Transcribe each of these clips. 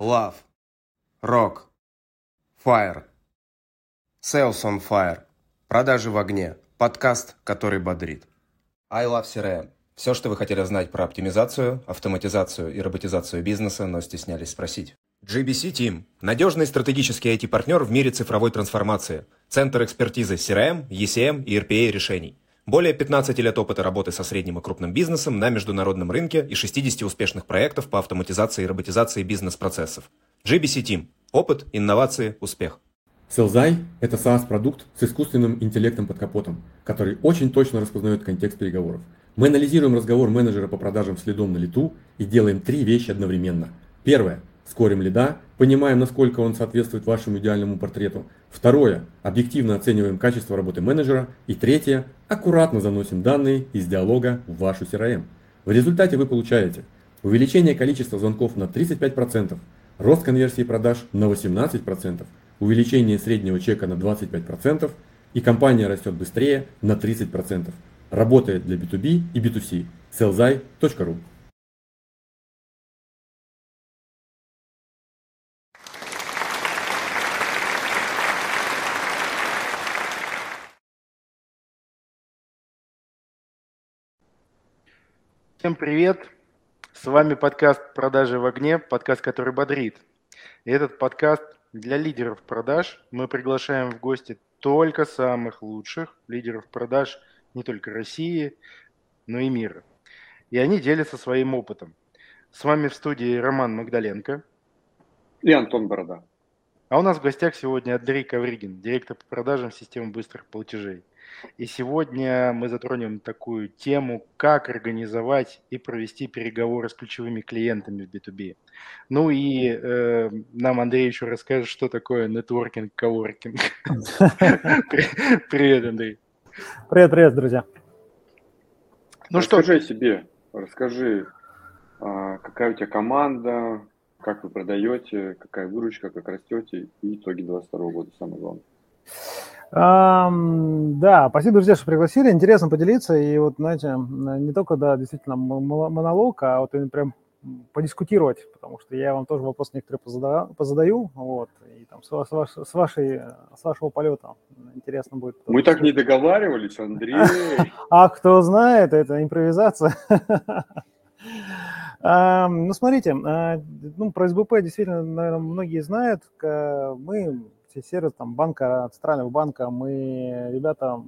Love. Rock. Fire. Sales on Fire. Продажи в огне. Подкаст, который бодрит. I Love CRM. Все, что вы хотели знать про оптимизацию, автоматизацию и роботизацию бизнеса, но стеснялись спросить. GBC Team – надежный стратегический IT-партнер в мире цифровой трансформации, центр экспертизы CRM, ECM и RPA решений. Более 15 лет опыта работы со средним и крупным бизнесом на международном рынке и 60 успешных проектов по автоматизации и роботизации бизнес-процессов. GBC Team – опыт, инновации, успех. Селзай – это SaaS-продукт с искусственным интеллектом под капотом, который очень точно распознает контекст переговоров. Мы анализируем разговор менеджера по продажам следом на лету и делаем три вещи одновременно. Первое – скорим лида, понимаем, насколько он соответствует вашему идеальному портрету. Второе – объективно оцениваем качество работы менеджера. И третье – аккуратно заносим данные из диалога в вашу CRM. В результате вы получаете увеличение количества звонков на 35%, рост конверсии продаж на 18%, увеличение среднего чека на 25% и компания растет быстрее на 30%. Работает для B2B и B2C. sellzai.ru Всем привет! С вами подкаст «Продажи в огне», подкаст, который бодрит. И этот подкаст для лидеров продаж. Мы приглашаем в гости только самых лучших лидеров продаж не только России, но и мира. И они делятся своим опытом. С вами в студии Роман Магдаленко. И Антон Борода. А у нас в гостях сегодня Андрей Ковригин, директор по продажам системы быстрых платежей. И сегодня мы затронем такую тему, как организовать и провести переговоры с ключевыми клиентами в B2B. Ну и э, нам Андрей еще расскажет, что такое нетворкинг, коворкинг. Привет, Андрей. Привет, привет, друзья. Ну что? Расскажи себе, расскажи, а, какая у тебя команда, как вы продаете, какая выручка, как растете и итоги 2022 года, самое главное. Um, да, спасибо, друзья, что пригласили. Интересно поделиться. И вот, знаете, не только, да, действительно монолог, а вот прям подискутировать, потому что я вам тоже вопрос некоторые позадаю, позадаю вот, и там с, ваш, с, вашей, с вашего полета интересно будет. Мы так не договаривались, Андрей. А кто знает, это импровизация. Ну, смотрите, а, ну, про СБП действительно, наверное, многие знают. Мы все сервис там банка, центрального банка, мы, ребята,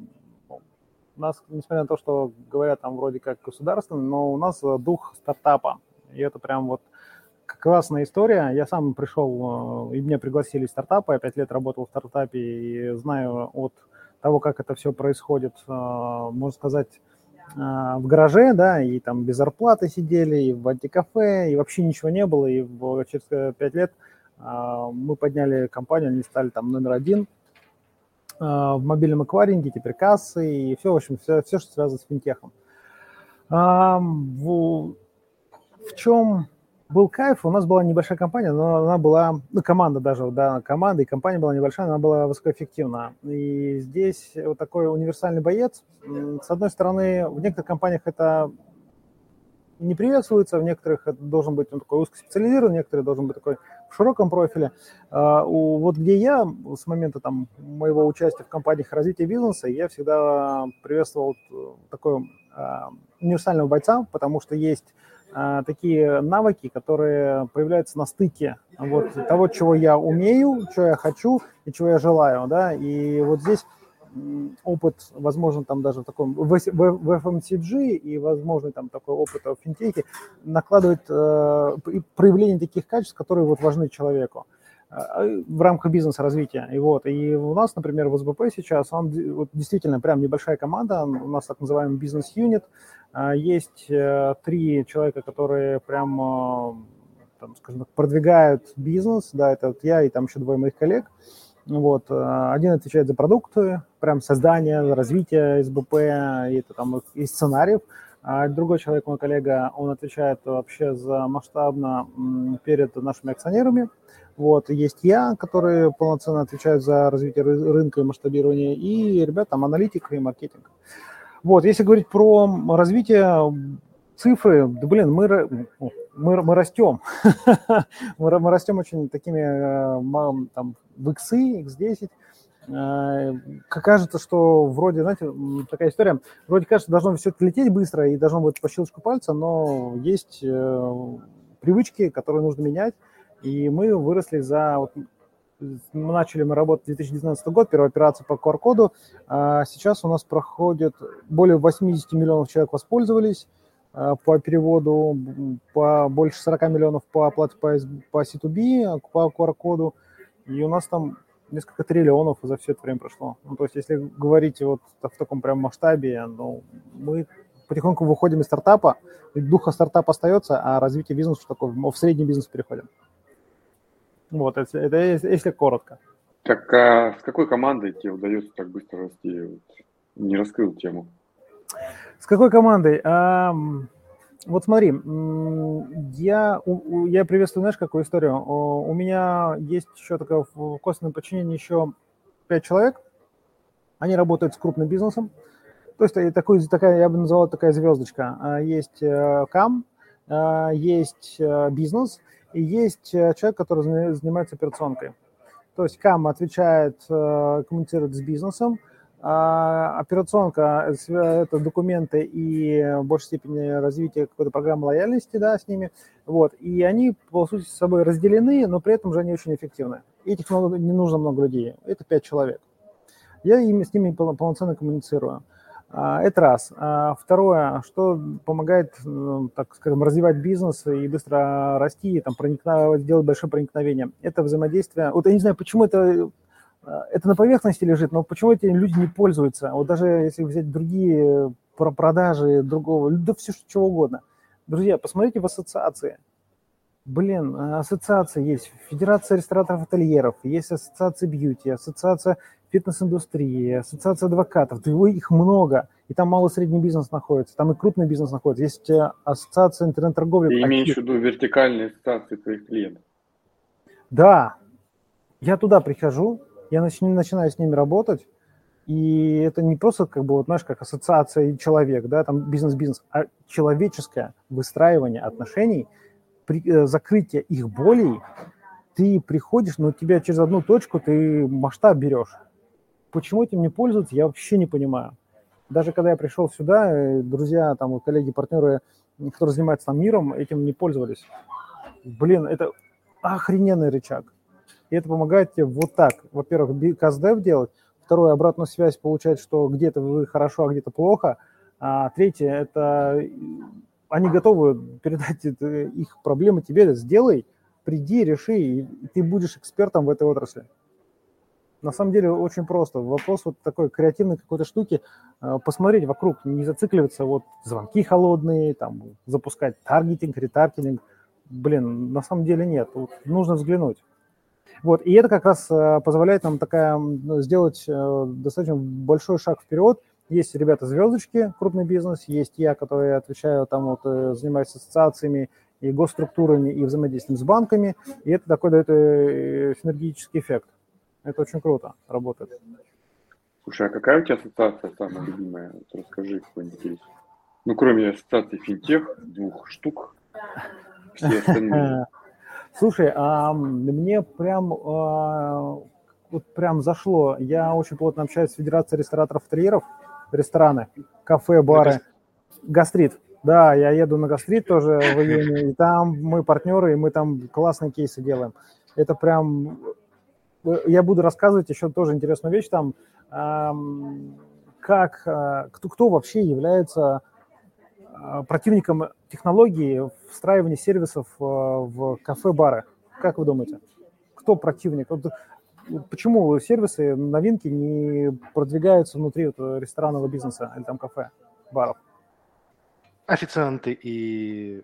у нас, несмотря на то, что говорят там вроде как государственный, но у нас дух стартапа. И это прям вот классная история. Я сам пришел, э, и меня пригласили в стартапы, я пять лет работал в стартапе и знаю от того, как это все происходит, э, можно сказать, э, в гараже, да, и там без зарплаты сидели, и в антикафе, и вообще ничего не было, и через пять лет – мы подняли компанию, они стали там номер один а, в мобильном акваринге, теперь кассы и все, в общем, все, все что связано с финтехом. А, в, в чем был кайф, у нас была небольшая компания, но она была, ну, команда даже, да, команда и компания была небольшая, она была высокоэффективна. И здесь вот такой универсальный боец. С одной стороны, в некоторых компаниях это не приветствуется, в некоторых это должен быть он такой узкоспециализированный, некоторые должен быть такой в широком профиле. А, вот где я с момента там, моего участия в компаниях развития бизнеса, я всегда приветствовал такой а, универсального бойца, потому что есть а, такие навыки, которые появляются на стыке вот, того, чего я умею, чего я хочу и чего я желаю. Да? И вот здесь опыт, возможно, там даже в таком в, в, FMCG и, возможно, там такой опыт в финтехе накладывает э, проявление таких качеств, которые вот важны человеку э, в рамках бизнес-развития. И вот, и у нас, например, в СБП сейчас, он вот, действительно прям небольшая команда, у нас так называемый бизнес-юнит, э, есть э, три человека, которые прям, там, скажем так, продвигают бизнес, да, это вот я и там еще двое моих коллег, вот. Э, один отвечает за продукты, прям создание, развитие СБП, и это там и сценариев. А другой человек, мой коллега, он отвечает вообще за масштабно перед нашими акционерами. Вот, есть я, который полноценно отвечает за развитие рынка и масштабирование, и ребята там аналитика и маркетинг. Вот, если говорить про развитие цифры, да блин, мы, мы, мы растем. мы, мы растем очень такими, э, там, в X, X10. Э, кажется, что вроде, знаете, такая история, вроде кажется, должно все это лететь быстро и должно быть по щелчку пальца, но есть э, привычки, которые нужно менять, и мы выросли за вот, мы начали мы работать 2019 год, первая операция по QR-коду. А сейчас у нас проходит более 80 миллионов человек воспользовались а, по переводу, по больше 40 миллионов по оплате по, по C2B, по QR-коду. И у нас там несколько триллионов за все это время прошло. Ну, то есть, если говорить вот в таком прям масштабе, ну, мы потихоньку выходим из стартапа, и духа стартапа остается, а развитие бизнеса такое, в средний бизнес переходим. Вот, это, это если коротко. Так а с какой командой тебе удается так быстро расти? Не раскрыл тему. С какой командой? А, вот смотри, я, я приветствую, знаешь, какую историю? У меня есть еще такое в косвенном подчинении еще пять человек. Они работают с крупным бизнесом. То есть э, такой, такая, я бы назвал такая звездочка. А, есть э, КАМ, есть э, бизнес, и есть человек, который занимается операционкой. То есть КАМ отвечает, коммуницирует с бизнесом, а операционка – это документы и в большей степени развитие какой-то программы лояльности да, с ними. Вот. И они, по сути, с собой разделены, но при этом же они очень эффективны. Этих много, не нужно много людей. Это пять человек. Я ими, с ними полноценно коммуницирую. А, это раз. А, второе, что помогает, так скажем, развивать бизнес и быстро расти, там, проникновать, делать большое проникновение. Это взаимодействие. Вот я не знаю, почему это это на поверхности лежит, но почему эти люди не пользуются? Вот даже если взять другие про продажи другого, да все что угодно. Друзья, посмотрите в ассоциации. Блин, ассоциация есть, Федерация рестораторов ательеров, есть ассоциация бьюти, ассоциация фитнес-индустрии, ассоциация адвокатов, да их много, и там малый средний бизнес находится, там и крупный бизнес находится, есть э, ассоциация интернет-торговли. Ты имеешь в виду вертикальные ассоциации твоих клиентов? Да, я туда прихожу, я нач, начинаю с ними работать, и это не просто, как бы, вот, знаешь, как ассоциация и человек, да, там бизнес-бизнес, а человеческое выстраивание отношений, при, э, закрытие их болей, ты приходишь, но тебя через одну точку ты масштаб берешь. Почему этим не пользуются, я вообще не понимаю. Даже когда я пришел сюда, э, друзья, там, коллеги, партнеры, которые занимаются там миром, этим не пользовались. Блин, это охрененный рычаг. И это помогает тебе вот так. Во-первых, каздев делать. Второе, обратную связь получать, что где-то вы хорошо, а где-то плохо. А третье, это они готовы передать их проблемы тебе. Сделай, приди, реши, и ты будешь экспертом в этой отрасли. На самом деле очень просто. Вопрос вот такой креативной какой-то штуки. А, посмотреть вокруг, не зацикливаться, вот звонки холодные, там, запускать таргетинг, ретаргетинг. Блин, на самом деле нет. Вот нужно взглянуть. Вот, и это как раз э, позволяет нам такая, сделать э, достаточно большой шаг вперед. Есть ребята-звездочки, крупный бизнес, есть я, который отвечаю, там вот, э, занимаюсь ассоциациями и госструктурами, и взаимодействием с банками, и это такой дает синергетический эффект. Это очень круто работает. Слушай, а какая у тебя ассоциация самая любимая? Вот расскажи какой-нибудь. Ну, кроме ассоциации финтех, двух штук, все остальные. Слушай, а мне прям а, вот прям зашло. Я очень плотно общаюсь с Федерацией рестораторов терьеров, рестораны, кафе, бары. Гастрит. Да, я еду на гастрит тоже в июне, и там мы партнеры, и мы там классные кейсы делаем. Это прям... Я буду рассказывать еще тоже интересную вещь там, как, а, кто, кто вообще является противником технологии встраивания сервисов а, в кафе-бары. Как вы думаете? Кто противник? Вот почему сервисы, новинки не продвигаются внутри вот ресторанного бизнеса или там кафе, баров? Официанты и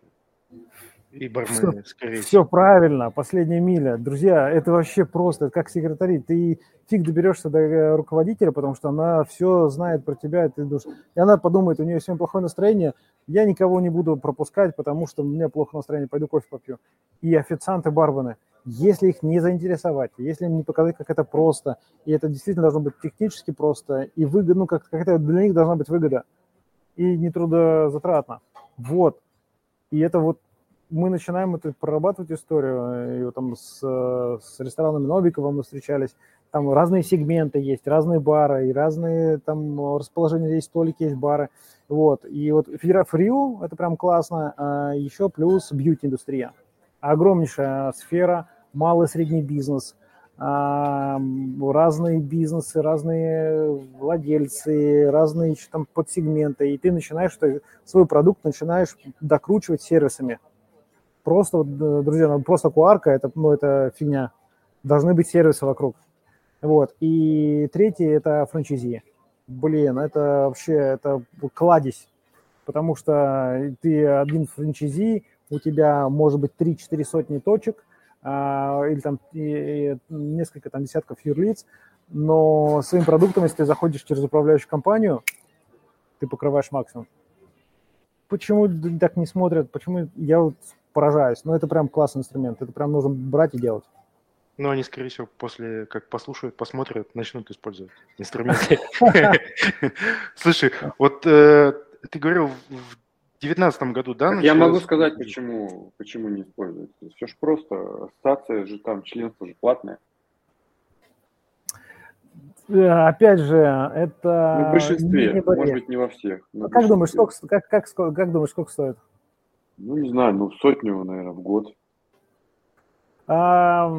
и бармены, все, скорее всего. Все правильно, последняя миля. Друзья, это вообще просто, это как секретари. Ты фиг доберешься до э, руководителя, потому что она все знает про тебя, и ты думаешь, и она подумает, у нее сегодня плохое настроение, я никого не буду пропускать, потому что у меня плохое настроение, пойду кофе попью. И официанты, бармены, если их не заинтересовать, если им не показать, как это просто, и это действительно должно быть технически просто, и выгодно, ну, как, как это для них должна быть выгода, и не трудозатратно. Вот, И это вот мы начинаем это прорабатывать историю. И вот там с, с ресторанами Новикова мы встречались. Там разные сегменты есть, разные бары, и разные там расположения есть, столики есть, бары. Вот. И вот Фрил, это прям классно. А еще плюс бьюти-индустрия. Огромнейшая сфера, малый средний бизнес, а, разные бизнесы, разные владельцы, разные там подсегменты. И ты начинаешь свой продукт начинаешь докручивать сервисами просто, друзья, ну, просто куарка, это, ну, это фигня. Должны быть сервисы вокруг. Вот. И третье – это франчайзи. Блин, это вообще, это кладезь. Потому что ты один франчайзи, у тебя может быть 3-4 сотни точек, а, или там и, и несколько там десятков юрлиц, но своим продуктом, если ты заходишь через управляющую компанию, ты покрываешь максимум. Почему так не смотрят? Почему я вот поражаюсь. Но это прям классный инструмент. Это прям нужно брать и делать. Ну, они, скорее всего, после, как послушают, посмотрят, начнут использовать инструменты. Слушай, вот э, ты говорил в девятнадцатом году, да? Я могу сказать, почему, почему не используют. Все же просто. Ассоциация же там, членство же платное. Э, опять же, это... Ну, в большинстве, может быть, не во всех. А как думаешь, сколько, как, как, как думаешь, сколько стоит? Ну, не знаю, ну, сотню, наверное, в год. А,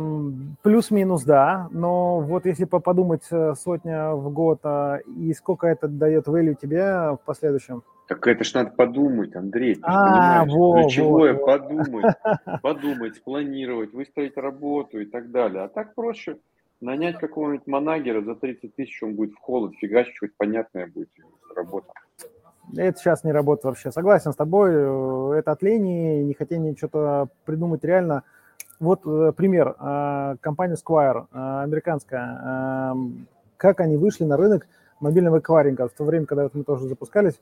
плюс-минус, да, но вот если подумать э, сотня в год, а, и сколько это дает value тебе в последующем? Так это ж надо подумать, Андрей, ты а, понимаешь, во, ключевое во, подумать, подумать, спланировать, выстроить работу и так далее. А так проще нанять какого-нибудь манагера за 30 тысяч, он будет в холод фигачить, хоть понятная будет работа. Это сейчас не работает вообще. Согласен с тобой, э, это от лени, не хотение что-то придумать реально. Вот э, пример. Э, компания Squire, американская. Как они вышли на рынок мобильного эквайринга в то время, когда мы тоже запускались.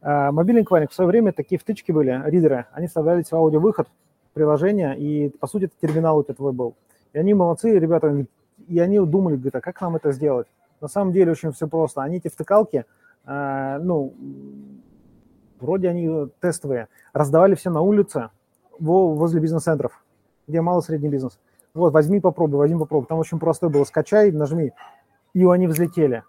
Мобильный эквайринг в свое время такие втычки были, ридеры. Они вставлялись в аудиовыход приложения, и, по сути, это терминал тебя твой был. И они молодцы, ребята, и они думали, говорят, а как нам это сделать? На самом деле очень все просто. Они эти втыкалки – ну, вроде они тестовые, раздавали все на улице возле бизнес-центров, где малый средний бизнес. Вот, возьми, попробуй, возьми, попробуй. Там очень простой было, скачай, нажми, и они взлетели.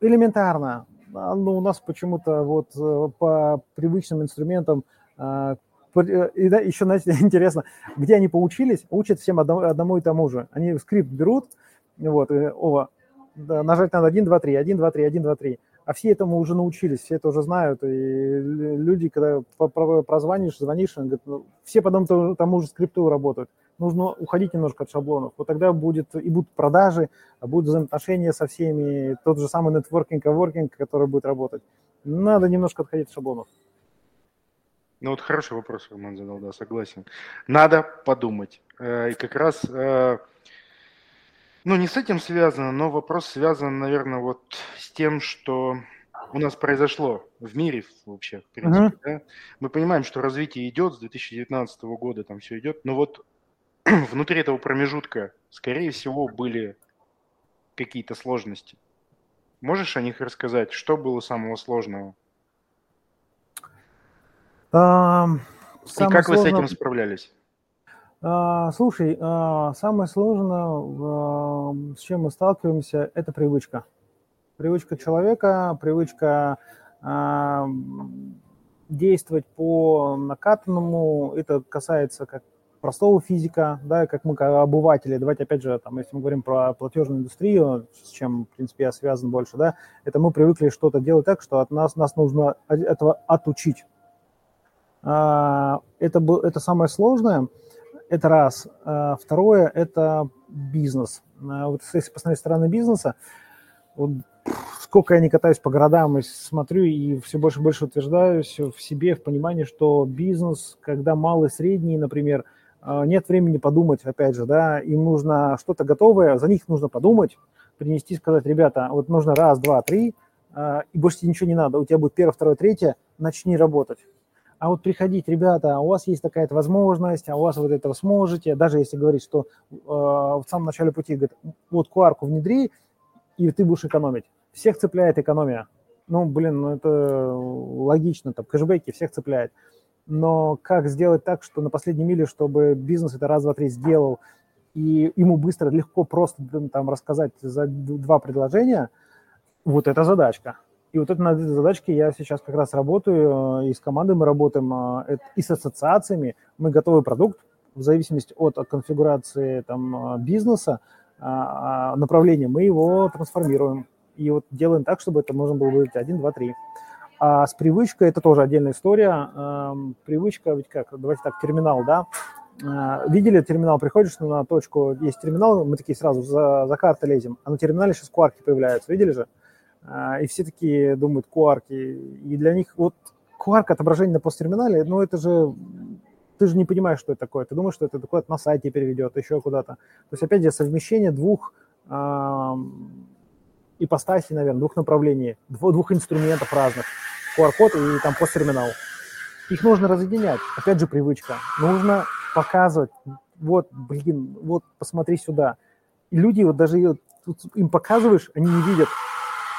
Элементарно. А, ну, у нас почему-то вот э, по привычным инструментам а, и да, еще, знаете, интересно, где они поучились, учат всем одному, одному и тому же. Они скрипт берут, вот, и, о, да, нажать надо 1, 2, 3, 1, 2, 3, 1, 2, 3. А все этому уже научились, все это уже знают. И люди, когда прозвонишь, звонишь, они говорят, ну, все по тому, тому же скрипту работают. Нужно уходить немножко от шаблонов. Вот тогда будет и будут продажи, будут взаимоотношения со всеми, тот же самый нетворкинг, коворкинг, который будет работать. Надо немножко отходить от шаблонов. Ну вот хороший вопрос Роман задал, да, согласен. Надо подумать. Э, и как раз э, ну, не с этим связано, но вопрос связан, наверное, вот с тем, что у нас произошло в мире вообще, в принципе, uh-huh. да? Мы понимаем, что развитие идет с 2019 года, там все идет, но вот внутри этого промежутка, скорее всего, были какие-то сложности. Можешь о них рассказать? Что было самого сложного? Um, И как сложно... вы с этим справлялись? А, слушай, а, самое сложное, а, с чем мы сталкиваемся, это привычка. Привычка человека, привычка действовать по накатанному. Это касается как простого физика, да, как мы как обыватели. Давайте опять же, там, если мы говорим про платежную индустрию, с чем, в принципе, я связан больше, да, это мы привыкли что-то делать так, что от нас, нас нужно этого отучить. Это, это самое сложное – это раз. А, второе – это бизнес. А, вот если посмотреть стороны бизнеса, вот сколько я не катаюсь по городам и смотрю, и все больше и больше утверждаюсь в себе, в понимании, что бизнес, когда малый, средний, например, а, нет времени подумать, опять же, да, им нужно что-то готовое, за них нужно подумать, принести, сказать, ребята, вот нужно раз, два, три, и больше тебе ничего не надо, у тебя будет первое, второе, третье, начни работать а вот приходить, ребята, у вас есть такая возможность, а у вас вот этого сможете, даже если говорить, что э, в самом начале пути, говорит, вот qr внедри, и ты будешь экономить. Всех цепляет экономия. Ну, блин, ну это логично, там, кэшбэки всех цепляет. но как сделать так, что на последней миле, чтобы бизнес это раз, два, три сделал, и ему быстро, легко, просто там рассказать за два предложения, вот это задачка. И вот это над этой задачкой я сейчас как раз работаю, э, и с командой мы работаем, э, и с ассоциациями. Мы готовый продукт, в зависимости от конфигурации там, э, бизнеса, а, а, направления, мы его трансформируем. И вот делаем так, чтобы это можно было быть 1, 2, 3. А с привычкой это тоже отдельная история. Эм, привычка, ведь как, давайте так, терминал, да? Видели терминал, приходишь на точку, есть терминал, мы такие сразу за, за карты лезем, а на терминале сейчас кварки появляются, видели же? А, и все такие думают куарки. И для них вот куарк отображение на посттерминале, ну это же ты же не понимаешь, что это такое. Ты думаешь, что это такое на сайте переведет, еще куда-то. То есть, опять же, совмещение двух э, ипостасей, наверное, двух направлений, двух, инструментов разных. QR-код и там посттерминал. Их нужно разъединять. Опять же, привычка. Нужно показывать, вот, блин, вот, посмотри сюда. И люди, вот даже им показываешь, они не видят,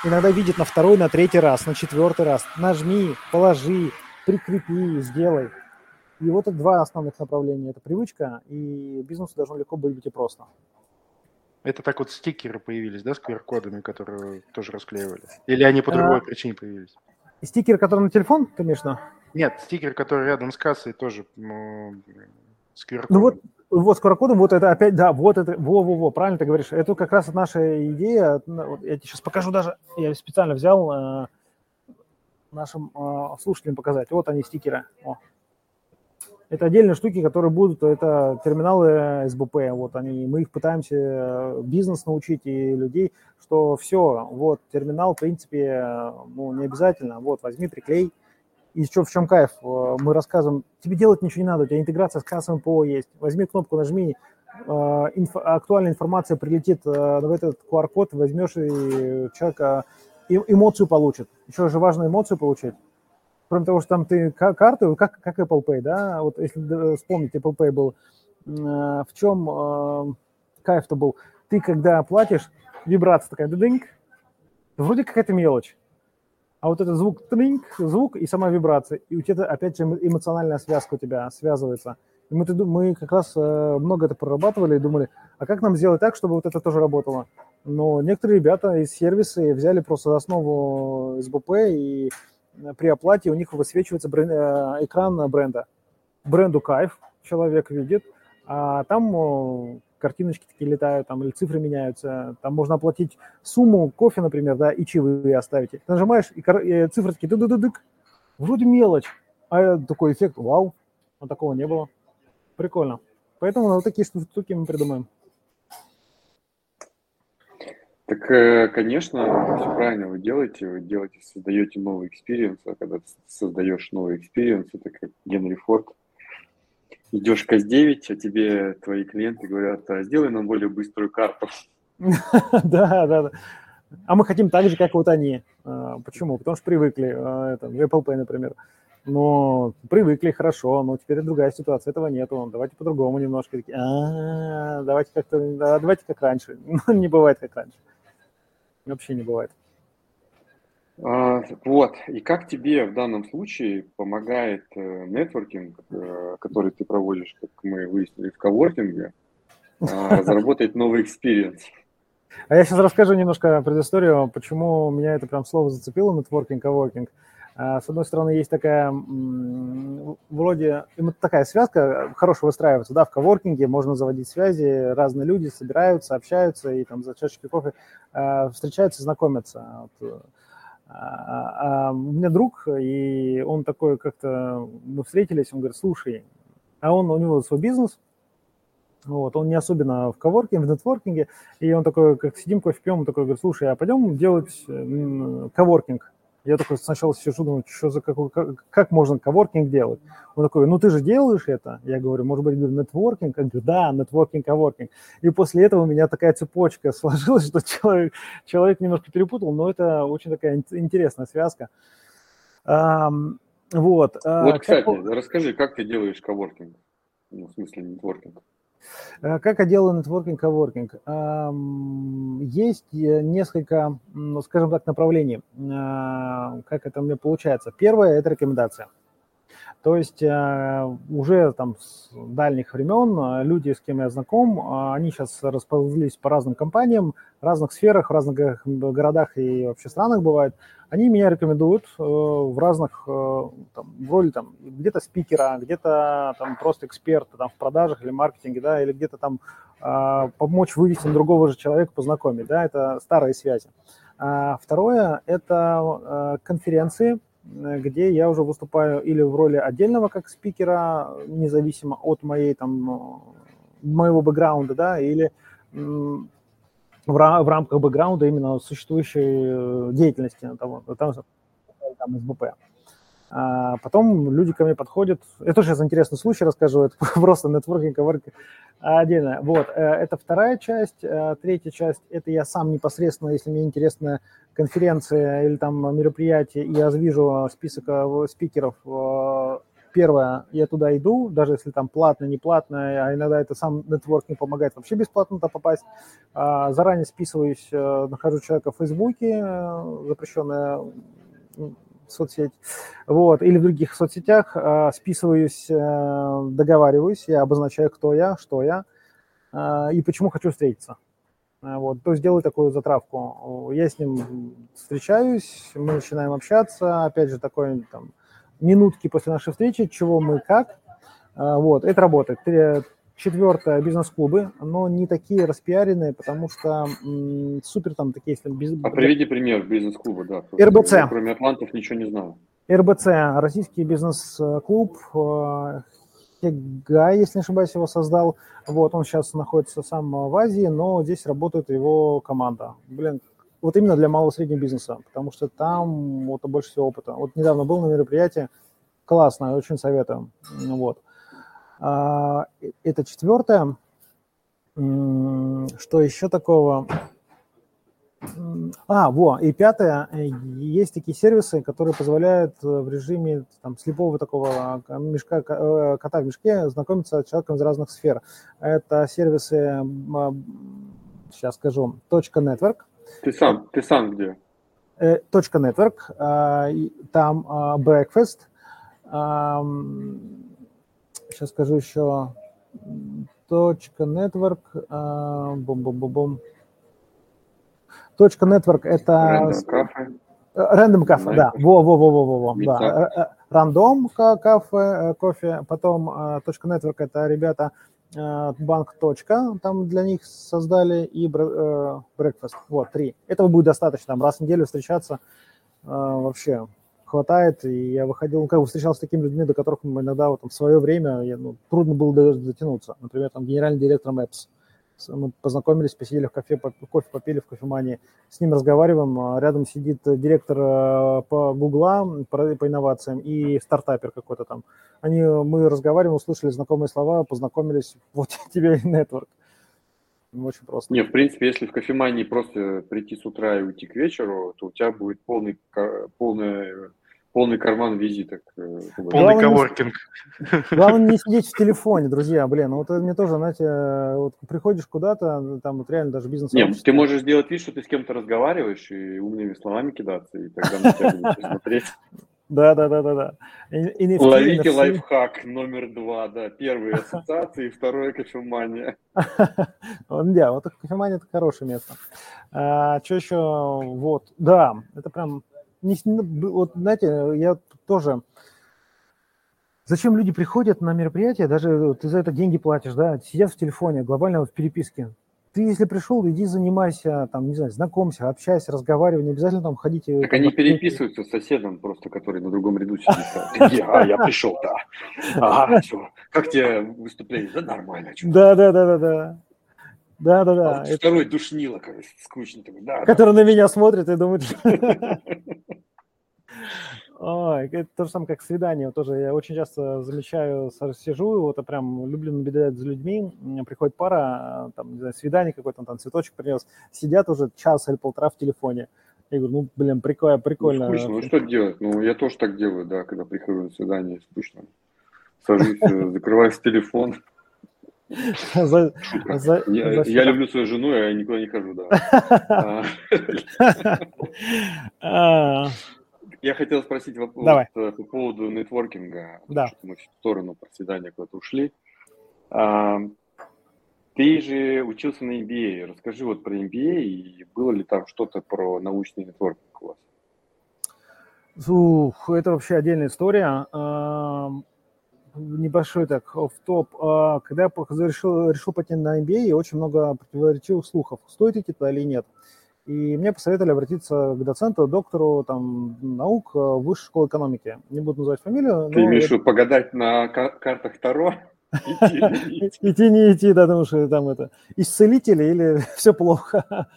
иногда видит на второй, на третий раз, на четвертый раз. Нажми, положи, прикрепи, сделай. И вот это два основных направления. Это привычка, и бизнесу должно легко быть и просто. Это так вот стикеры появились, да, с QR-кодами, которые тоже расклеивали? Или они по другой а, причине появились? Стикеры, которые на телефон, конечно? Нет, стикер, который рядом с кассой, тоже ну, с QR-кодом. Ну вот, вот с QR-кодом, вот это опять, да, вот это, во-во-во, правильно ты говоришь. Это как раз наша идея. Ну, я тебе сейчас покажу даже, я специально взял э, нашим э, слушателям показать. Вот они, стикеры. О. Это отдельные штуки, которые будут, это терминалы СБП, вот они, мы их пытаемся э, бизнес научить и людей, что все, вот терминал, в принципе, ну, не обязательно, вот, возьми, приклей, и что, в чем кайф? Э, мы рассказываем, тебе делать ничего не надо, у тебя интеграция с кассовым ПО есть. Возьми кнопку, нажми, э, инф, актуальная информация прилетит э, в этот QR-код, возьмешь и человек эмоцию получит. Еще же важно эмоцию получить. Кроме того, что там ты карты, как, как Apple Pay, да, вот если вспомнить, Apple Pay был, в чем кайф-то был? Ты когда платишь, вибрация такая, дынк, вроде какая-то мелочь, а вот этот звук тринг, звук и сама вибрация, и у тебя опять же эмоциональная связка у тебя связывается. И мы, мы как раз э, много это прорабатывали и думали, а как нам сделать так, чтобы вот это тоже работало? Но некоторые ребята из сервиса взяли просто основу СБП, и при оплате у них высвечивается бренд, э, экран бренда. Бренду кайф, человек видит, а там картиночки такие летают, там, или цифры меняются, там можно оплатить сумму кофе, например, да, и чаевые оставите. Ты нажимаешь, и, и цифры такие ды ды ды дык вроде мелочь, а такой эффект, вау, а такого не было. Прикольно. Поэтому вот такие штуки мы придумаем. Так, э, конечно, все правильно вы делаете. Вы делаете, создаете новый experience, а когда ты создаешь новый experience, это как Генри Форд идешь к S9, а тебе твои клиенты говорят, а сделай нам более быструю карету. Да, да, да. А мы хотим так же, как вот они. А, почему? Потому что привыкли, а, это, Apple Pay, например. Но привыкли, хорошо, но теперь другая ситуация, этого нету. Давайте по-другому немножко. А, давайте как-то, давайте как раньше. Не бывает как раньше. Вообще не бывает. А, вот, и как тебе в данном случае помогает э, нетворкинг, э, который ты проводишь, как мы выяснили, в коворкинге, а, разработать новый experience? А я сейчас расскажу немножко предысторию, почему меня это прям слово зацепило, нетворкинг, коворкинг. А, с одной стороны, есть такая, вроде, такая связка хорошо выстраивается, да, в коворкинге можно заводить связи, разные люди собираются, общаются и там за чашечкой кофе встречаются, знакомятся. Вот, а, а, у меня друг, и он такой как-то, мы встретились, он говорит, слушай, а он, у него свой бизнес, вот, он не особенно в коворкинге, в нетворкинге, и он такой, как сидим, кофе пьем, он такой говорит, слушай, а пойдем делать коворкинг. Я такой сначала сижу, думаю, что за какой, как, как можно коворкинг делать? Он такой, ну ты же делаешь это? Я говорю, может быть, говорю, нетворкинг? Он говорит, да, нетворкинг, коворкинг. И после этого у меня такая цепочка сложилась, что человек, человек немножко перепутал, но это очень такая интересная связка. Um, вот. А вот, кстати, как... расскажи, как ты делаешь коворкинг? Ну, в смысле, нетворкинг. Э, как я делаю нетворкинг, коворкинг? Есть э, несколько, ну, скажем так, направлений, э, как это у меня получается. Первое – это рекомендация. То есть э, уже там с дальних времен э, люди, с кем я знаком, э, они сейчас расползлись по разным компаниям, в разных сферах, в разных городах и вообще странах бывает. Они меня рекомендуют в разных, там, в роли там где-то спикера, где-то там просто эксперта там в продажах или маркетинге, да, или где-то там помочь вывести на другого же человека, познакомить, да, это старые связи. А второе – это конференции, где я уже выступаю или в роли отдельного как спикера, независимо от моей там моего бэкграунда, да, или в, рамках бэкграунда именно существующей э, деятельности там, там, там СБП. А потом люди ко мне подходят. Это тоже сейчас интересный случай расскажу. Это просто нетворкинг, coworking отдельно. Вот, э, это вторая часть. Третья часть – это я сам непосредственно, если мне интересно конференция или там мероприятие, я вижу список э, спикеров, э, первое, я туда иду, даже если там платно, не платно, а иногда это сам нетворк не помогает вообще бесплатно туда попасть. А, заранее списываюсь, э, нахожу человека в Фейсбуке, запрещенная соцсеть, вот, или в других соцсетях, списываюсь, договариваюсь, я обозначаю, кто я, что я и почему хочу встретиться. Э, вот, то есть делаю такую затравку. Я с ним встречаюсь, мы начинаем общаться, опять же, такой там минутки после нашей встречи, чего мы как. Э, вот, это работает. Четвертое, бизнес-клубы, но не такие распиаренные, потому что м, супер там такие, если... Без... А приведи пример бизнес-клуба, да. РБЦ. Я, кроме Атлантов ничего не знаю. РБЦ, российский бизнес-клуб, э, Гай, если не ошибаюсь, его создал. Вот, он сейчас находится сам в Азии, но здесь работает его команда. Блин, вот именно для малого и среднего бизнеса, потому что там вот больше всего опыта. Вот недавно был на мероприятии, классно, очень советую. Вот. А, это четвертое. Что еще такого? А, во, и пятое, э, есть такие сервисы, которые позволяют э, в режиме там, слепого такого а, мешка, э, кота в мешке знакомиться с человеком из разных сфер. Это сервисы, сейчас скажу, точка .network. Ты сам, ты сам где? Точка .network, а, там а, breakfast, сейчас скажу еще, точка .network, бум-бум-бум-бум, Точка Network – это... Random Cafe, да. Во-во-во-во-во. Да. Рандом кафе, кофе. Потом точка Network – это ребята банк. Там для них создали и breakfast. Вот, три. Этого будет достаточно. Там раз в неделю встречаться вообще хватает. И я выходил, ну, как бы встречался с такими людьми, до которых иногда вот, там, в свое время я, ну, трудно было даже дотянуться. Например, там генеральный директор Maps мы познакомились, посидели в кафе, кофе попили в кофемании, с ним разговариваем, а рядом сидит директор э, по Гугла, по, инновациям и стартапер какой-то там. Они, мы разговариваем, услышали знакомые слова, познакомились, вот тебе и нетворк. Очень просто. Не, в принципе, если в кофемании просто прийти с утра и уйти к вечеру, то у тебя будет полный, полный полный карман визиток. Э, полный коворкинг. Главное не сидеть в телефоне, друзья, блин. Вот мне тоже, знаете, вот приходишь куда-то, там вот реально даже бизнес... Нет, ты можешь сделать вид, что ты с кем-то разговариваешь и умными словами кидаться, и тогда на тебя будут смотреть. Да, да, да, да, да. NFT, Ловите NFT. лайфхак номер два, да. Первые ассоциации, второе кофемания. Да, вот кофемания это хорошее место. А, что еще? Вот, да, это прям не, ну, вот, знаете, я тоже... Зачем люди приходят на мероприятие, даже ты за это деньги платишь, да, сидят в телефоне, глобально в переписке. Ты, если пришел, иди занимайся, там, не знаю, знакомься, общайся, разговаривай, не обязательно там ходить. Так они переписываются с соседом просто, который на другом ряду сидит. А, я пришел, да. Ага, что, как тебе выступление? Да нормально. Да, да, да, да, да. Да, да, да. А второй душнило, короче, скучный такой. Да, который да. на меня смотрит и думает, Ой, это то же самое, как свидание. Тоже я очень часто замечаю, сижу, вот я прям люблю наблюдать за людьми. Приходит пара, там, не знаю, свидание какое-то, там цветочек принес, сидят уже час или полтора в телефоне. Я говорю, ну, блин, прикольно, прикольно. Ну, скучно, ну что делать? Ну, я тоже так делаю, да, когда прихожу на свидание, скучно. Сажусь, э, закрываю телефон. За, за, я, за я люблю свою жену, я никуда не хожу, да. А. А. я хотел спросить вопрос. Вот, по поводу нетворкинга. Да. Мы в сторону проседания куда-то ушли. А, ты же учился на MBA. Расскажи вот про MBA и было ли там что-то про научный нетворкинг у вас? Ух, это вообще отдельная история. Небольшой так в топ. А, когда я решил, решил пойти на MBA, очень много противоречивых слухов, стоит идти туда или нет. И мне посоветовали обратиться к доценту, доктору там, наук э, Высшей школы экономики. Не буду называть фамилию. Ты имеешь в виду погадать на картах Таро? Идти, не идти, да, потому что там это исцелители или все плохо.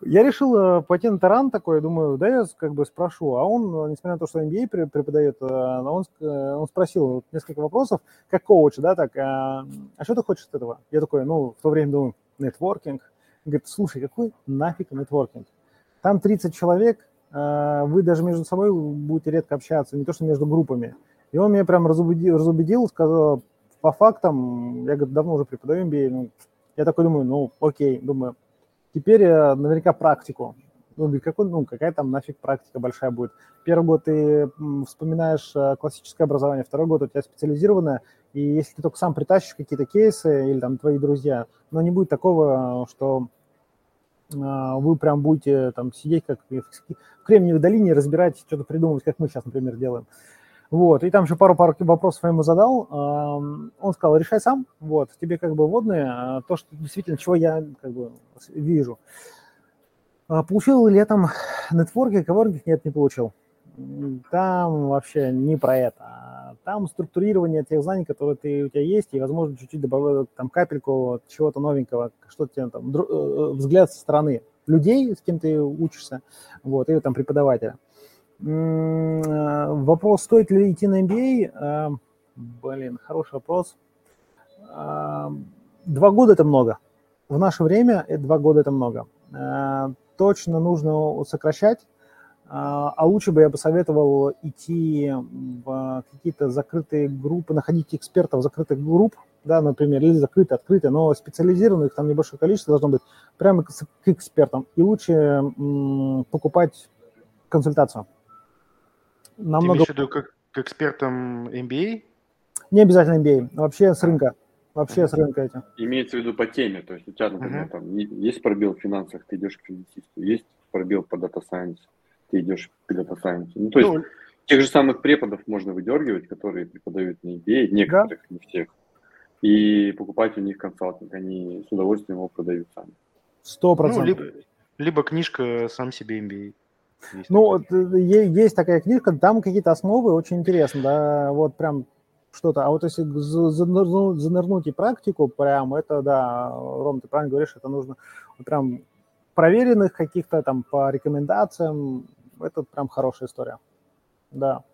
Я решил э, пойти на таран такой, думаю, да, я как бы спрошу. А он, несмотря на то, что MBA преподает, э, он, он спросил несколько вопросов, как коуч, да, так, а, а что ты хочешь от этого? Я такой, ну, в то время думаю, нетворкинг, Говорит, слушай, какой нафиг нетворкинг? Там 30 человек, э, вы даже между собой будете редко общаться, не то что между группами. И он меня прям разубедил, разубедил сказал, по фактам, я, говорит, давно уже преподаю MBA, ну, я такой думаю, ну, окей, думаю, теперь я наверняка практику. Ну, какой, ну, какая там нафиг практика большая будет. Первый год ты вспоминаешь э, классическое образование, второй год у тебя специализированное, и если ты только сам притащишь какие-то кейсы или там твои друзья, но не будет такого, что а, вы прям будете там сидеть как в Кремниевой долине, разбирать, что-то придумывать, как мы сейчас, например, делаем. Вот, и там еще пару-пару вопросов я ему задал. Он сказал, решай сам, вот, тебе как бы водные, а, то, что действительно, чего я как бы вижу. А, получил ли я там нетворкинг, коворкинг? Нет, не получил. Там вообще не про это. Там структурирование тех знаний, которые ты, у тебя есть, и, возможно, чуть-чуть добавить там капельку чего-то новенького, что-то тебе там, э, э, взгляд со стороны людей, с кем ты учишься, вот, и там преподавателя. Э, вопрос, стоит ли идти на MBA? Блин, хороший вопрос. Два года – это много. В наше время два года – это много. Точно нужно сокращать, а, лучше бы я бы советовал идти в какие-то закрытые группы, находить экспертов закрытых групп, да, например, или закрытые, открытые, но специализированных, там небольшое количество должно быть, прямо к, экспертам. И лучше покупать консультацию. Намного... Ты имеешь в виду как к экспертам MBA? Не обязательно MBA, вообще с рынка. Вообще с рынка этим. Имеется в виду по теме, то есть у тебя, например, uh-huh. там есть пробел в финансах, ты идешь к финансисту, есть пробел по data science, ты идешь к data science у. Ну, то есть ну, тех же самых преподов можно выдергивать, которые преподают на MBA, некоторых, да. не всех, и покупать у них консалтинг. Они с удовольствием его продают сами. Сто процентов. Ну, либо, либо книжка «Сам себе MBA». Есть ну, такая. есть такая книжка, там какие-то основы очень интересно, да, вот прям что-то. А вот если занырнуть, занырнуть и практику, прям это, да, Ром, ты правильно говоришь, это нужно прям проверенных каких-то там по рекомендациям это прям хорошая история. Да.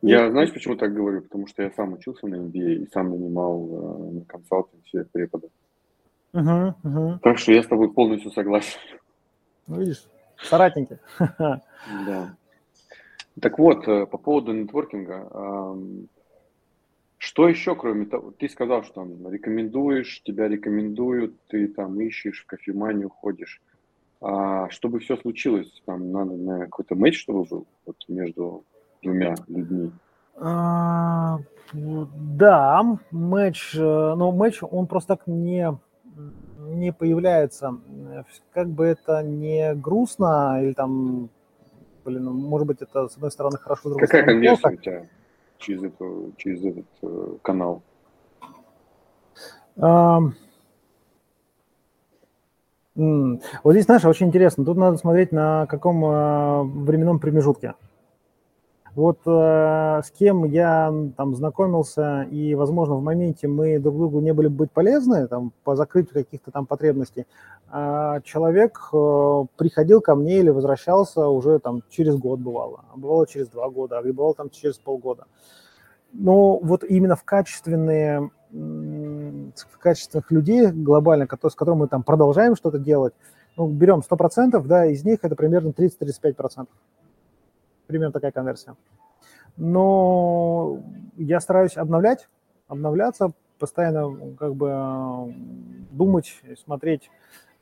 Я, знаешь, почему так говорю? Потому что я сам учился на MBA и сам нанимал э, на консалтинг всех преподов. Uh-huh, uh-huh. Так что я с тобой полностью согласен. Ну, видишь, соратники. Да. Так вот, э, по поводу нетворкинга. Что еще, кроме того, ты сказал, что там рекомендуешь, тебя рекомендуют, ты там ищешь, в кофеманию ходишь. А чтобы все случилось, там надо, наверное, какой-то матч, чтобы был вот, между двумя людьми. А, да, матч, э, но матч, он просто так не, не появляется. Как бы это не грустно или там, блин, ну, может быть, это с одной стороны хорошо, с другой Какая стороны плохо. у тебя через, эту, через этот э, канал? А, вот здесь, знаешь, очень интересно. Тут надо смотреть на каком э, временном промежутке. Вот э, с кем я там знакомился, и, возможно, в моменте мы друг другу не были бы быть полезны там, по закрытию каких-то там потребностей, а человек э, приходил ко мне или возвращался уже там через год бывало, а бывало через два года, а бывало там через полгода. Но вот именно в качественные качественных людей глобально, с которыми мы там продолжаем что-то делать, ну, берем 100%, да, из них это примерно 30-35%. Примерно такая конверсия. Но я стараюсь обновлять, обновляться, постоянно как бы думать, смотреть,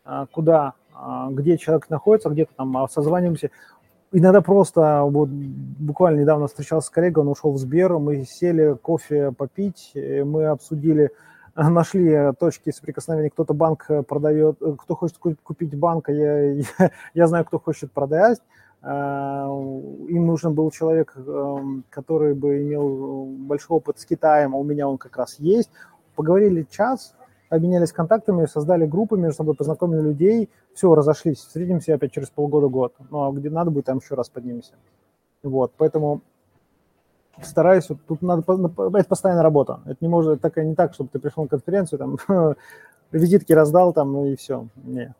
а, куда, а, где человек находится, где-то там созваниваемся. иногда просто, вот буквально недавно встречался с коллегой, он ушел в Сбер, мы сели кофе попить, мы обсудили, нашли точки соприкосновения, кто-то банк продает, кто хочет купить банк, я, я, я знаю, кто хочет продать, а, им нужен был человек, эм, который бы имел большой опыт с Китаем, а у меня он как раз есть. Поговорили час, обменялись контактами, создали группы между собой, познакомили людей, все, разошлись. Встретимся опять через полгода-год. Ну, а где надо будет, там еще раз поднимемся. Вот, поэтому стараюсь, вот тут надо, это постоянная работа. Это не может, это не так, чтобы ты пришел на конференцию, там, визитки раздал, там, ну и все. Не,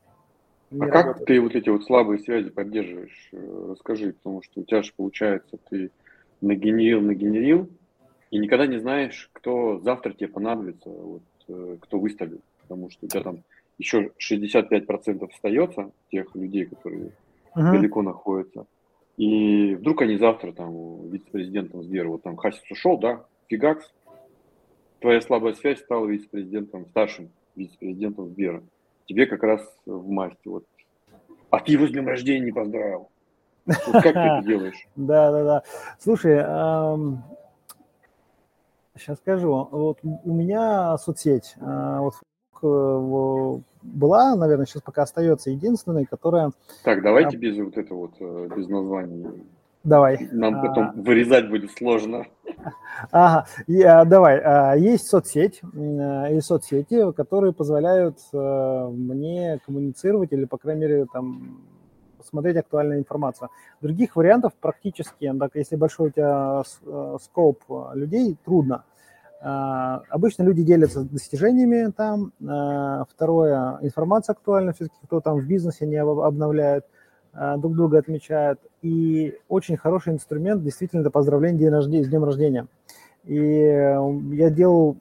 не а работает. как ты вот эти вот слабые связи поддерживаешь? Э, расскажи, потому что у тебя же получается, ты нагенерил, нагенерил, и никогда не знаешь, кто завтра тебе понадобится, вот, э, кто выставит. Потому что у тебя там еще 65% остается тех людей, которые uh-huh. далеко находятся. И вдруг они завтра там вице-президентом Сбера, вот там Хасис ушел, да, фигакс, твоя слабая связь стала вице-президентом, старшим вице-президентом Сбера тебе как раз в масти. Вот. А ты его с днем рождения не поздравил. Вот как ты это делаешь? Да, да, да. Слушай, сейчас скажу. Вот у меня соцсеть, а, вот э, была, наверное, сейчас пока остается единственной, которая... Так, давайте без вот этого вот, э, без названий Давай. Нам потом а... вырезать будет сложно. Ага, Я, давай. А, есть соцсеть э, и соцсети, которые позволяют э, мне коммуницировать или, по крайней мере, там смотреть актуальную информацию. Других вариантов практически, так, если большой у тебя э, скоп людей, трудно. А, обычно люди делятся достижениями там. Второе, информация актуальна, все-таки кто там в бизнесе не обновляет. Друг друга отмечают. И очень хороший инструмент действительно это поздравление день рождения, с днем рождения. И э, я делал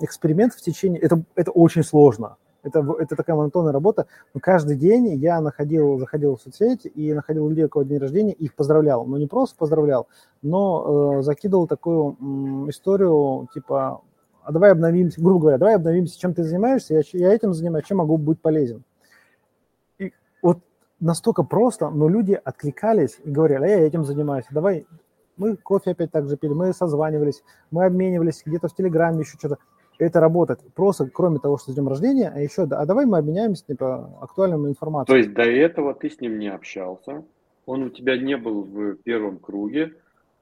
эксперимент в течение... Это, это очень сложно. Это, это такая монотонная работа. Но каждый день я находил, заходил в соцсети и находил людей, у кого день рождения, и их поздравлял. Но не просто поздравлял, но э, закидывал такую м, историю, типа, а давай обновимся, грубо говоря, давай обновимся, чем ты занимаешься, я, я этим занимаюсь, чем могу быть полезен. И вот настолько просто, но люди откликались и говорили, а я этим занимаюсь, давай, мы кофе опять так же пили, мы созванивались, мы обменивались где-то в Телеграме, еще что-то. Это работает. Просто, кроме того, что с днем рождения, а еще, а давай мы обменяемся типа, актуальной информацией. То есть до этого ты с ним не общался, он у тебя не был в первом круге,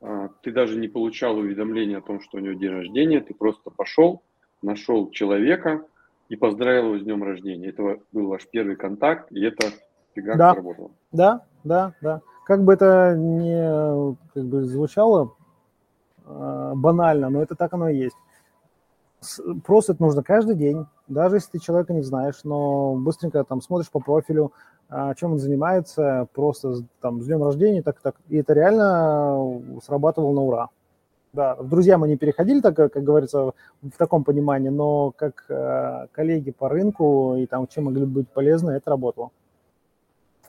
а, ты даже не получал уведомления о том, что у него день рождения, ты просто пошел, нашел человека и поздравил его с днем рождения. Это был ваш первый контакт, и это фига да. сработало. Да, да, да. Как бы это не как бы звучало э, банально, но это так оно и есть. Просто это нужно каждый день, даже если ты человека не знаешь, но быстренько там смотришь по профилю, а, чем он занимается, просто там с днем рождения, так так. И это реально срабатывало на ура. Да, в друзья мы не переходили, так как говорится, в таком понимании, но как э, коллеги по рынку и там чем могли быть полезны, это работало.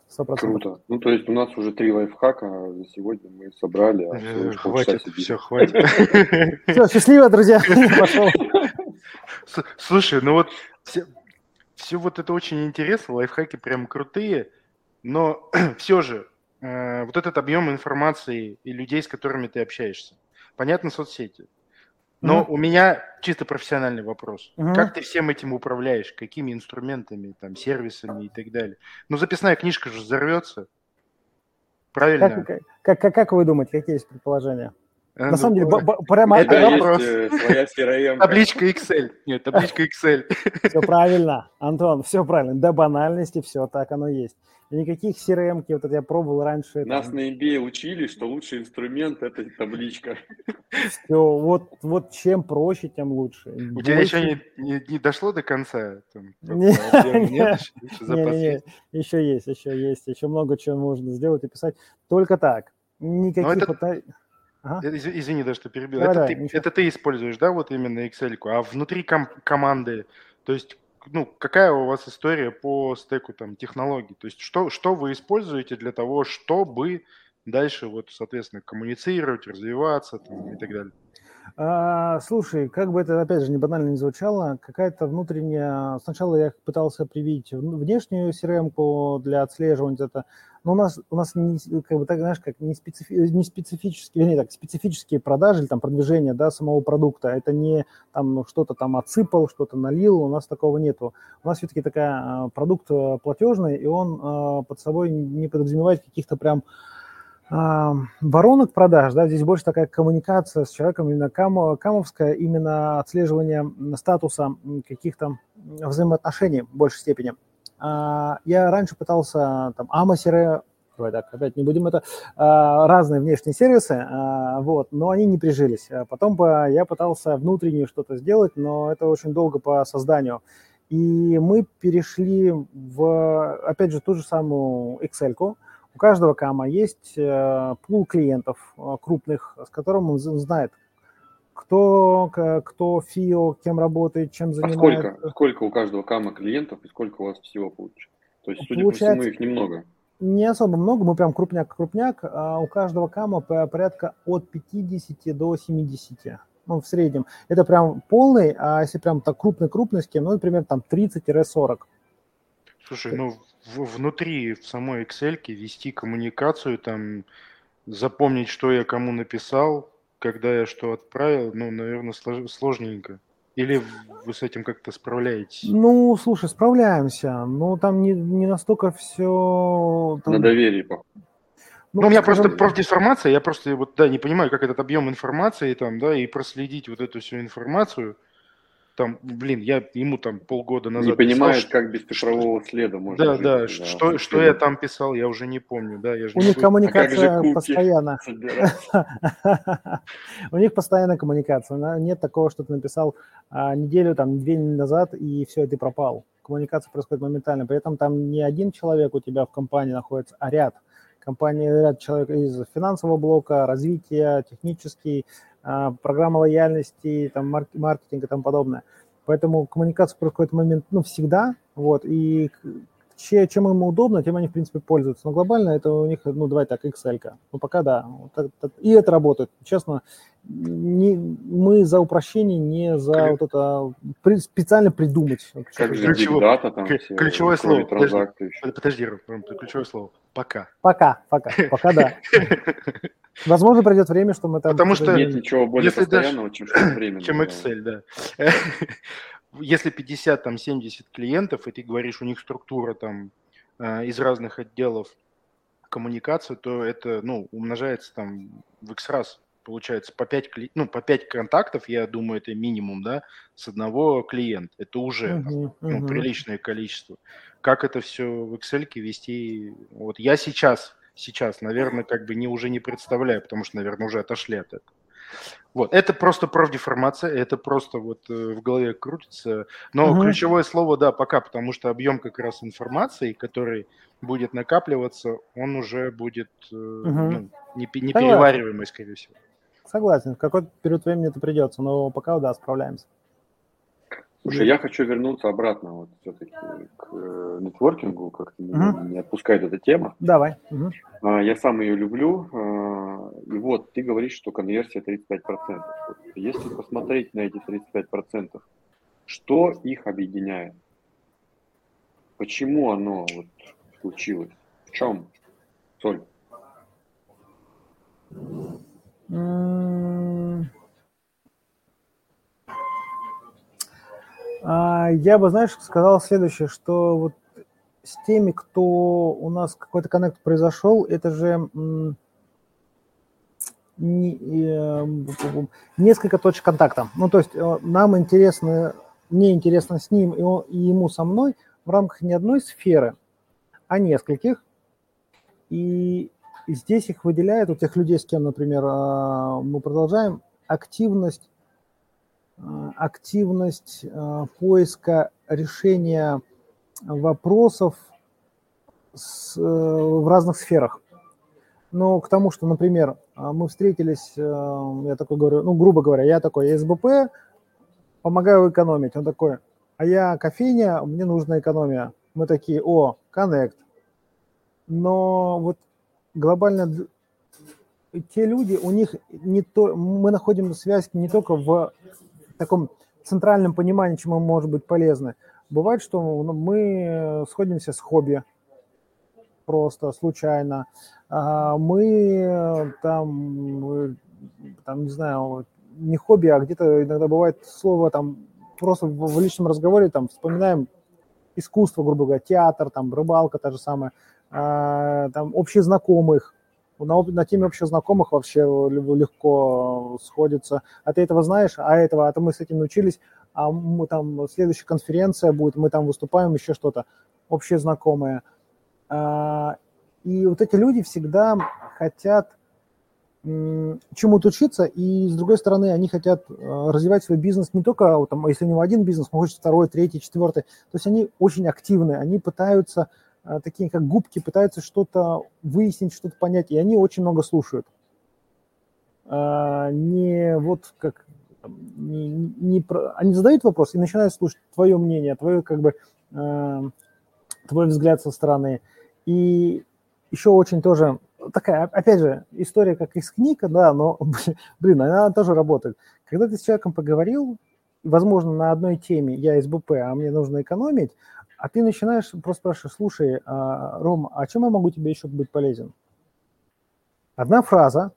100%. Круто. Ну, то есть у нас уже три лайфхака за сегодня мы собрали. А э, хватит, все, хватит. Все, счастливо, друзья. Пошел. Слушай, ну вот все, все вот это очень интересно, лайфхаки прям крутые, но все же э, вот этот объем информации и людей, с которыми ты общаешься, понятно, соцсети, но mm-hmm. у меня чисто профессиональный вопрос. Mm-hmm. Как ты всем этим управляешь? Какими инструментами, там, сервисами и так далее? Ну, записная книжка же взорвется. Правильно? Как, как, как, как вы думаете, какие есть предположения? А, На ну, самом деле, прямо это вопрос. Э. Табличка Excel. Нет, табличка Excel. Все правильно, Антон, все правильно. До банальности все так оно есть. Никаких CRM, вот это я пробовал раньше. Нас там... на MBA учили, что лучший инструмент – это табличка. Все, вот, вот чем проще, тем лучше. У Больше... тебя еще не, не, не дошло до конца? Там, нет, нет, нет, еще есть, еще есть, еще много чего можно сделать и писать. Только так. Никаких... Это... Ага. Э, извини, да, что перебил. Да, это, да, ты, это ты используешь, да, вот именно Excel, а внутри ком- команды, то есть, ну, какая у вас история по стеку там технологий? То есть, что, что вы используете для того, чтобы дальше, вот, соответственно, коммуницировать, развиваться там, и так далее? А, слушай, как бы это, опять же, не банально не звучало, какая-то внутренняя... Сначала я пытался привить внешнюю crm для отслеживания это, но у нас, у нас не, как бы так, знаешь, как не, специфи, не специфические, вернее, так, специфические продажи или там продвижение, да, самого продукта. Это не там что-то там отсыпал, что-то налил, у нас такого нету. У нас все-таки такая а, продукт э, платежный, и он а, под собой не подразумевает каких-то прям воронок продаж, да, здесь больше такая коммуникация с человеком, именно кам, камовская, именно отслеживание статуса каких-то взаимоотношений в большей степени. А, я раньше пытался там Амасеры, давай так, опять не будем это, а, разные внешние сервисы, а, вот, но они не прижились. Потом я пытался внутреннее что-то сделать, но это очень долго по созданию. И мы перешли в, опять же, ту же самую Excel-ку, у каждого кама есть э, пул клиентов э, крупных, с которым он знает, кто, кто ФИО, кем работает, чем занимается. А сколько, сколько у каждого кама клиентов и сколько у вас всего получится? То есть, судя Получается, по всему, их немного. Не особо много, мы прям крупняк-крупняк, а у каждого кама порядка от 50 до 70 ну, в среднем. Это прям полный, а если прям так крупный-крупный с кем, ну, например, там 30-40. Слушай, ну в, внутри в самой Excel вести коммуникацию, там запомнить, что я кому написал, когда я что отправил, ну, наверное, слож, сложненько. Или вы с этим как-то справляетесь? Ну, слушай, справляемся. Но там не, не настолько все... Там... На доверии, по ну, ну, у меня скажем... просто профдеформация, я просто вот, да, не понимаю, как этот объем информации там, да, и проследить вот эту всю информацию – там, блин, я ему там полгода назад Не понимает, писал, как без цифрового следа можно Да, жить, да, да, что, что я там писал, я уже не помню, да. Я же У них коммуникация а постоянно. У них постоянная коммуникация, нет такого, что ты написал а, неделю, там, две недели назад, и все, и ты пропал. Коммуникация происходит моментально, при этом там не один человек у тебя в компании находится, а ряд компании, ряд человек из финансового блока, развития, технический, программа лояльности, там, маркетинг и тому подобное. Поэтому коммуникация происходит в момент, ну, всегда, вот, и чем им удобно, тем они, в принципе, пользуются. Но глобально это у них, ну, давай так, Excel. -ка. Ну, пока да. И это работает. Честно, не, мы за упрощение, не за Ключ... вот это специально придумать. Как же Ключево... дата, там все, ключевое слово. Подожди, подожди, ключевое слово. Пока. Пока, пока, пока да. Возможно, придет время, что мы там... Потому что нет ничего более если постоянного, чем что время. Чем Excel, да. Если 50, там, 70 клиентов, и ты говоришь, у них структура там э, из разных отделов коммуникации, то это, ну, умножается там в X раз получается по 5, ну, по 5 контактов, я думаю, это минимум, да, с одного клиента. Это уже uh-huh, ну, uh-huh. приличное количество. Как это все в Excel вести? Вот я сейчас сейчас, наверное, как бы не, уже не представляю, потому что, наверное, уже отошли от этого. Вот, это просто профдеформация, это просто вот э, в голове крутится. Но угу. ключевое слово, да, пока, потому что объем как раз информации, который будет накапливаться, он уже будет угу. ну, не, не перевариваемый, скорее всего. Согласен, в какой-то период времени это придется, но пока, да, справляемся. Слушай, я хочу вернуться обратно вот все-таки к э, нетворкингу, как-то угу. не отпускает эта тема. Давай. Угу. Я сам ее люблю. А, и вот ты говоришь, что конверсия 35%. Если посмотреть на эти 35%, что их объединяет? Почему оно вот случилось? В чем соль? Я бы, знаешь, сказал следующее, что вот с теми, кто у нас какой-то коннект произошел, это же э, несколько точек контакта. Ну, то есть э, нам интересно, мне интересно с ним и, он, и ему со мной в рамках не одной сферы, а нескольких. И здесь их выделяют, у тех людей, с кем, например, э, мы продолжаем, активность активность э, поиска решения вопросов с, э, в разных сферах. Но к тому, что, например, мы встретились, я такой говорю, ну, грубо говоря, я такой, я СБП, помогаю экономить. Он такой, а я кофейня, мне нужна экономия. Мы такие, о, коннект. Но вот глобально те люди, у них не то, мы находим связь не только в таком центральном понимании, чем мы может быть полезны. Бывает, что ну, мы сходимся с хобби просто случайно. Мы там, там не знаю, не хобби, а где-то иногда бывает слово там просто в личном разговоре там вспоминаем искусство, грубо говоря, театр, там рыбалка та же самая, там общие знакомых, на, на теме общих знакомых вообще легко сходится. А ты этого знаешь, а этого, а то мы с этим научились, а мы там, следующая конференция будет, мы там выступаем, еще что-то, общие знакомые. А, и вот эти люди всегда хотят чему-то учиться, и с другой стороны, они хотят э, развивать свой бизнес не только, там, если у него один бизнес, но хочет второй, третий, четвертый. То есть они очень активны, они пытаются а, такие как губки, пытаются что-то выяснить, что-то понять, и они очень много слушают. А, не вот как не, не про, они задают вопрос и начинают слушать твое мнение, твое как бы э, твой взгляд со стороны. И еще очень тоже такая, опять же, история как из книг, да, но, блин, она тоже работает. Когда ты с человеком поговорил, возможно, на одной теме, я СБП, а мне нужно экономить, а ты начинаешь просто спрашивать, слушай, а, Ром, а чем я могу тебе еще быть полезен? Одна фраза,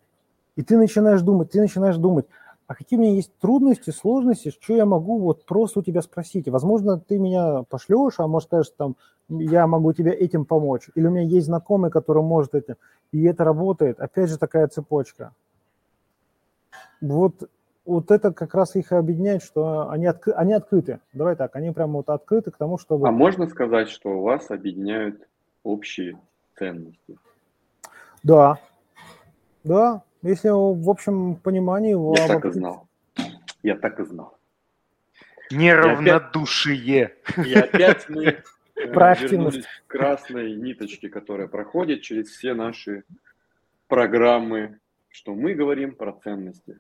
и ты начинаешь думать, ты начинаешь думать, а какие у меня есть трудности, сложности, что я могу вот просто у тебя спросить. Возможно, ты меня пошлешь, а может скажешь, там, я могу тебе этим помочь. Или у меня есть знакомый, который может этим. И это работает. Опять же, такая цепочка. Вот вот это как раз их объединяет, что они, отк... они открыты. Давай так, они прямо вот открыты к тому, чтобы... А можно сказать, что у вас объединяют общие ценности? Да, да, если в общем понимании... Я так и знал. Я так и знал. Неравнодушие. И опять мы э, вернулись к красной ниточке, которая проходит через все наши программы, что мы говорим про ценности.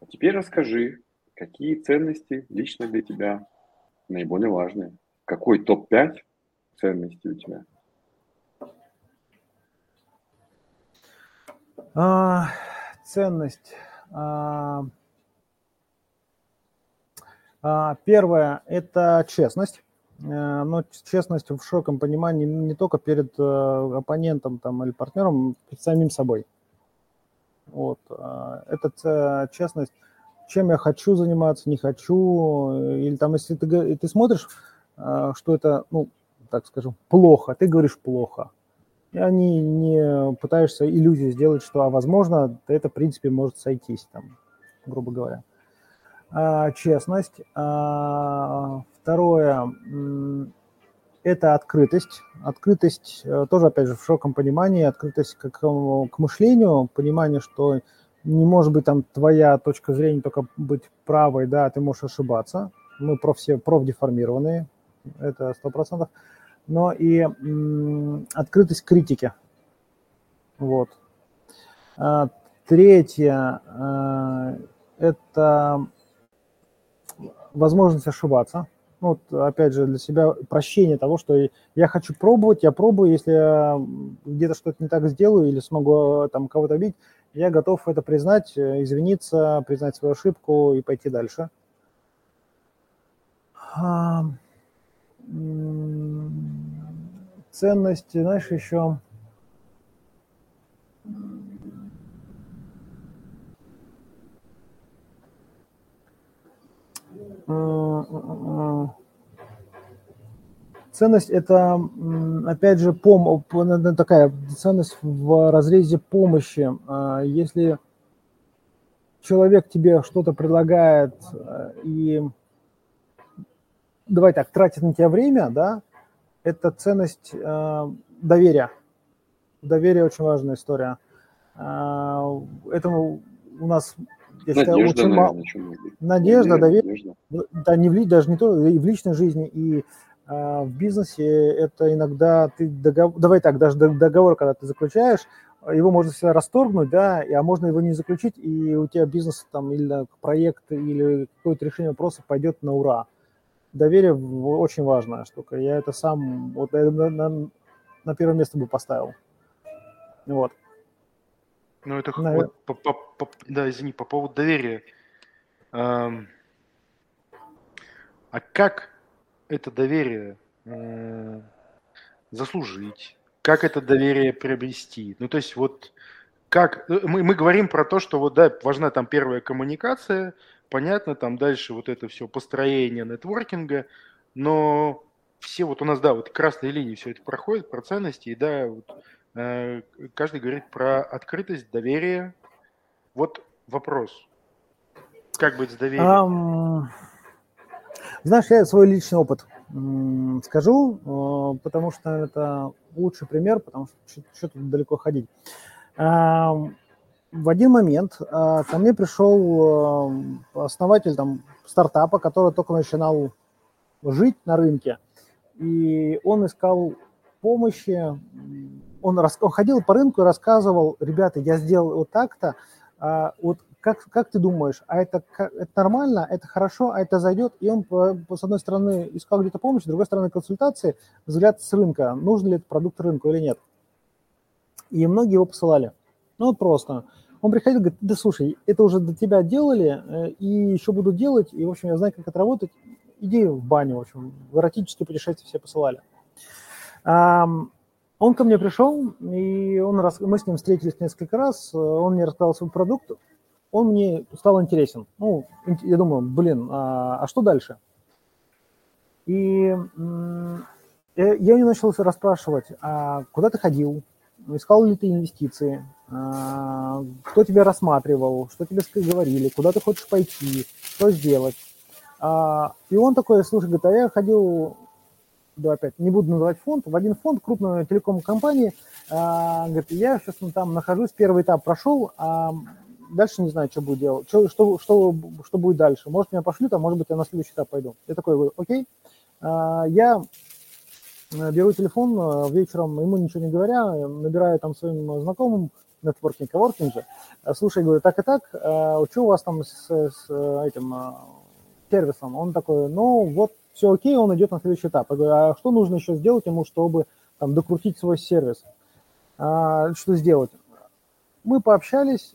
А теперь расскажи, какие ценности лично для тебя наиболее важные? Какой топ-5 ценностей у тебя? А, ценность. А, а, первое – это честность. Э, но честность в широком понимании не только перед э, оппонентом там, или партнером, перед самим собой. Вот. А, это честность, чем я хочу заниматься, не хочу. Или там, если ты, ты смотришь, а, что это, ну, так скажем, плохо, ты говоришь плохо. И они не пытаешься иллюзии сделать, что, а возможно, это, в принципе, может сойтись, там, грубо говоря. А, честность. А, второе, это открытость. Открытость э, тоже, опять же, в широком понимании, открытость к, к мышлению, понимание, что не может быть там твоя точка зрения только быть правой, да, ты можешь ошибаться. Мы про все профдеформированные, это сто процентов. Но и м, открытость критики. Вот. А, третье а, это возможность ошибаться ну, вот, опять же, для себя прощение того, что я хочу пробовать, я пробую, если я где-то что-то не так сделаю или смогу там кого-то обидеть, я готов это признать, э, извиниться, признать свою ошибку и пойти дальше. Ценность, знаешь, еще Ценность – это, опять же, пом такая ценность в разрезе помощи. А, если человек тебе что-то предлагает э, и, давай так, тратит на тебя время, да, это ценность э, доверия. Доверие очень важная история. А, этому у нас я Надежда, считаю, очень мало. Надежда, доверие. Да, не в, даже не то, и в личной жизни, и а, в бизнесе это иногда ты договор, давай так, даже договор, когда ты заключаешь, его можно всегда расторгнуть, да, а можно его не заключить, и у тебя бизнес там или проект, или какое-то решение вопроса пойдет на ура. Доверие очень важная штука. Я это сам вот на, на, на первое место бы поставил. Вот. Ну, это вот, по, по, по, да, извини, по поводу доверия. А, а как это доверие э, заслужить? Как это доверие приобрести? Ну, то есть вот как э, мы, мы говорим про то, что вот да, важна там первая коммуникация, понятно, там дальше вот это все построение нетворкинга, но все вот у нас, да, вот красные линии все это проходит, про ценности, и да, вот, э, каждый говорит про открытость, доверие. Вот вопрос. Как быть с доверием? Um, знаешь, я свой личный опыт скажу, э, потому что это лучший пример, потому что что тут далеко ходить. В один момент э, ко мне пришел э, основатель там, стартапа, который только начинал жить на рынке, и он искал помощи, он, рас... он ходил по рынку и рассказывал, ребята, я сделал вот так-то, а, вот как, как ты думаешь, а это, это нормально, это хорошо, а это зайдет? И он, с одной стороны, искал где-то помощь, с другой стороны, консультации, взгляд с рынка, нужен ли этот продукт рынку или нет. И многие его посылали. Ну, вот просто. Он приходил, говорит, да слушай, это уже до тебя делали, э, и еще буду делать, и, в общем, я знаю, как это работать, иди в баню, в общем, в эротические путешествия все посылали. Он ко мне пришел, и он, мы с ним встретились несколько раз, он мне рассказал свой продукт, он мне стал интересен. Ну, я думаю, блин, а, а что дальше? И я, я не начал расспрашивать, а куда ты ходил, искал ли ты инвестиции, а, кто тебя рассматривал, что тебе говорили, куда ты хочешь пойти, что сделать. А, и он такой, слушай, говорит, а я ходил, да, опять, не буду называть фонд, в один фонд крупной телеком-компании, а, говорит, я сейчас там нахожусь, первый этап прошел, а дальше не знаю, что буду делать, что, что, что, что будет дальше. Может, меня пошлют, а может быть, я на следующий этап пойду. Я такой говорю, окей. А, я э, беру телефон э, вечером, ему ничего не говоря, набираю там своим знакомым, нетворкинг, коворкинг же, э, слушай, говорю, так и так, что у вас там с, с этим сервисом? Он такой, ну, вот все окей, он идет на следующий этап. Я говорю, а что нужно еще сделать ему, чтобы там докрутить свой сервис? А, что сделать? Мы пообщались,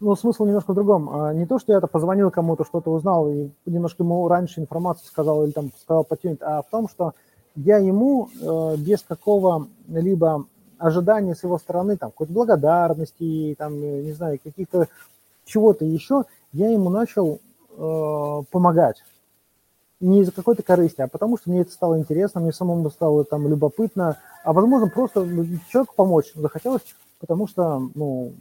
ну, смысл немножко в другом. А, не то, что я это позвонил кому-то, что-то узнал и немножко ему раньше информацию сказал или там сказал потюнить, а в том, что я ему э, без какого-либо ожидания с его стороны, там, какой-то благодарности, там, не знаю, каких-то чего-то еще, я ему начал э, помогать. Не из-за какой-то корысти, а потому что мне это стало интересно, мне самому стало там любопытно, а возможно просто человеку помочь захотелось, потому что, ну,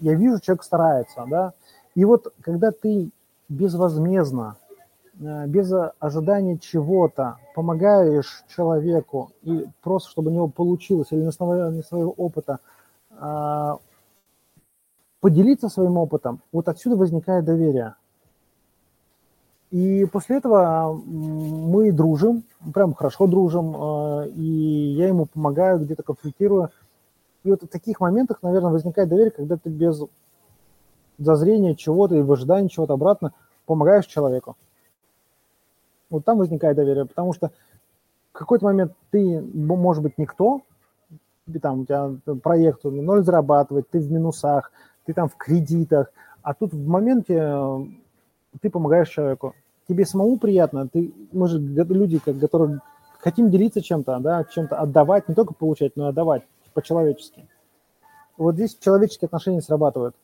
я вижу, человек старается, да, и вот когда ты безвозмездно, э, без ожидания чего-то помогаешь человеку и просто, чтобы у него получилось, или на основании своего опыта а, поделиться своим опытом, вот отсюда возникает доверие. И после этого мы дружим, прям хорошо дружим, э, и я ему помогаю, где-то консультирую, и вот в таких моментах, наверное, возникает доверие, когда ты без зазрения чего-то и в ожидании чего-то обратно помогаешь человеку. Вот там возникает доверие, потому что в какой-то момент ты, может быть, никто, там у тебя проект ноль зарабатывать, ты в минусах, ты там в кредитах, а тут в моменте э, ты помогаешь человеку. Тебе самому приятно, ты, мы же люди, которые хотим делиться чем-то, да, чем-то отдавать, не только получать, но и отдавать по-человечески. Вот здесь человеческие отношения срабатывают.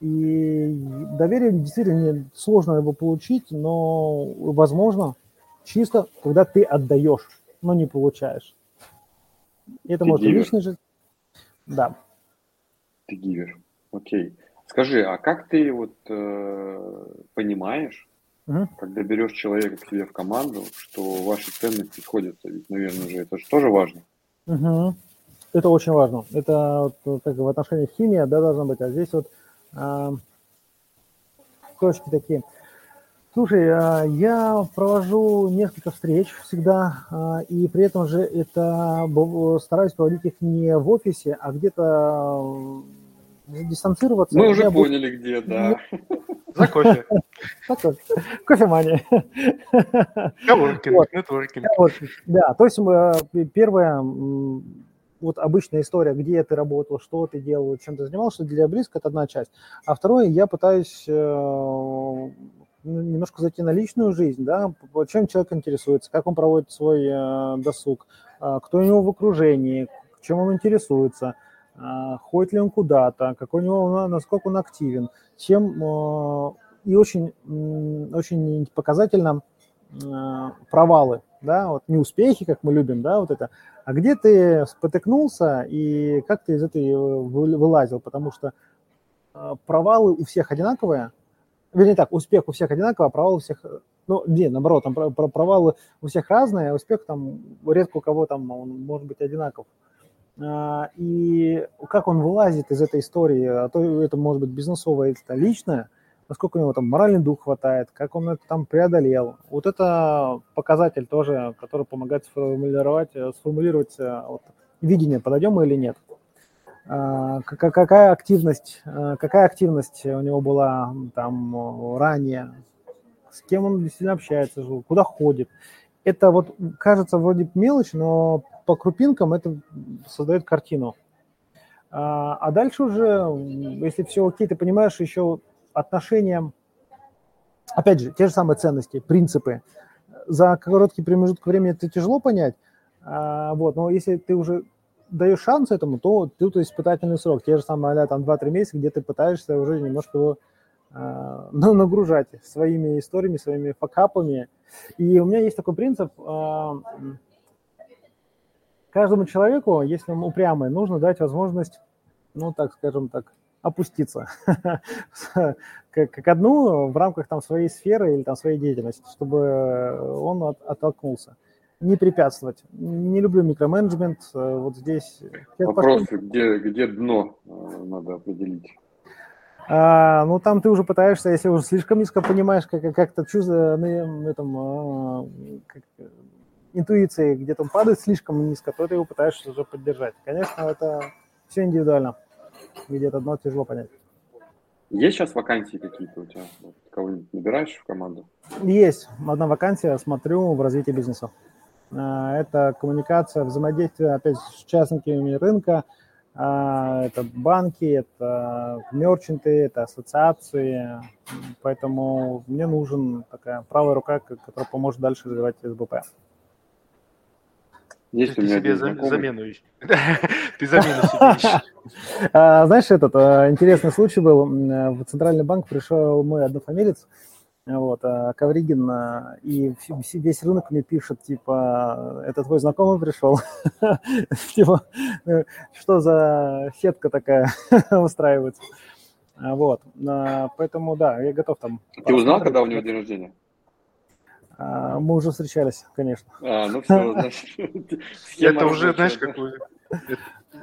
И доверие действительно сложно его получить, но возможно чисто, когда ты отдаешь, но не получаешь. Это ты может гивер. личный же. Да. Ты гивер. Окей. Скажи, а как ты вот э, понимаешь, угу. когда берешь человека к себе в команду, что ваши ценности сходятся? Ведь, наверное, же это же тоже важно. Угу. Это очень важно. Это вот, как в отношении химии, да, должна быть. А здесь вот э, точки такие. Слушай, э, я провожу несколько встреч всегда, э, и при этом же это стараюсь проводить их не в офисе, а где-то дистанцироваться. Мы уже поняли, буду... где, да. За кофе. Кофемания. Коворкинг, нетворкинг. Да, то есть первое, вот обычная история, где ты работал, что ты делал, чем ты занимался, для близко, это одна часть. А второе, я пытаюсь э, ну, немножко зайти на личную жизнь, да, чем человек интересуется, как он проводит свой э, досуг, э, кто у него в окружении, чем он интересуется, э, ходит ли он куда-то, какой у него, насколько он активен, чем э, и очень, очень показательно провалы, да, вот не успехи, как мы любим, да, вот это, а где ты спотыкнулся и как ты из этой вылазил, потому что э, провалы у всех одинаковые, вернее так, успех у всех одинаковый, а провал у всех, ну, не, наоборот, там провалы у всех разные, а успех там редко у кого там он может быть одинаков. А, и как он вылазит из этой истории, а то это может быть бизнесовое, это личное – насколько у него там моральный дух хватает, как он это там преодолел. Вот это показатель тоже, который помогает сформулировать, э, сформулировать э, вот, видение, подойдем мы или нет. А, какая активность, э, какая активность у него была там ранее, с кем он действительно общается, куда ходит. Это вот кажется вроде мелочь, но по крупинкам это создает картину. А, а дальше уже, если все окей, ты понимаешь еще отношениям, опять же, те же самые ценности, принципы. За короткий промежуток времени это тяжело понять, а, вот, но если ты уже даешь шанс этому, то тут испытательный срок. Те же самые, а там 2-3 месяца, где ты пытаешься уже немножко его э, нагружать своими историями, своими факапами. И у меня есть такой принцип, э, каждому человеку, если он упрямый, нужно дать возможность, ну, так скажем так, опуститься как одну в рамках там своей сферы или там своей деятельности, чтобы он от, оттолкнулся. Не препятствовать. Не люблю микроменеджмент. Э, вот здесь... Вопрос, где, где дно э, надо определить? А, ну, там ты уже пытаешься, если уже слишком низко понимаешь, как, как-то чувство на этом, а, как, интуиции где-то падает слишком низко, то ты его пытаешься уже поддержать. Конечно, это все индивидуально где-то одно тяжело понять. Есть сейчас вакансии какие-то у тебя? Кого-нибудь набираешь в команду? Есть. Одна вакансия, смотрю, в развитии бизнеса. А, это коммуникация, взаимодействие, опять с участниками рынка, а, это банки, это мерчанты, это ассоциации. Поэтому мне нужен такая правая рука, которая поможет дальше развивать СБП. Есть ты себе замену ищешь. Ты замену себе ищешь. А, знаешь, этот а, интересный случай был. В Центральный банк пришел мой однофамилец, вот, а, Ковригин, и весь рынок мне пишет, типа, это твой знакомый пришел? Типа, что за сетка такая устраивается? Вот, поэтому, да, я готов там. Ты узнал, когда у него день рождения? А, мы уже встречались, конечно. А, ну все, значит. Это уже, знаешь, какой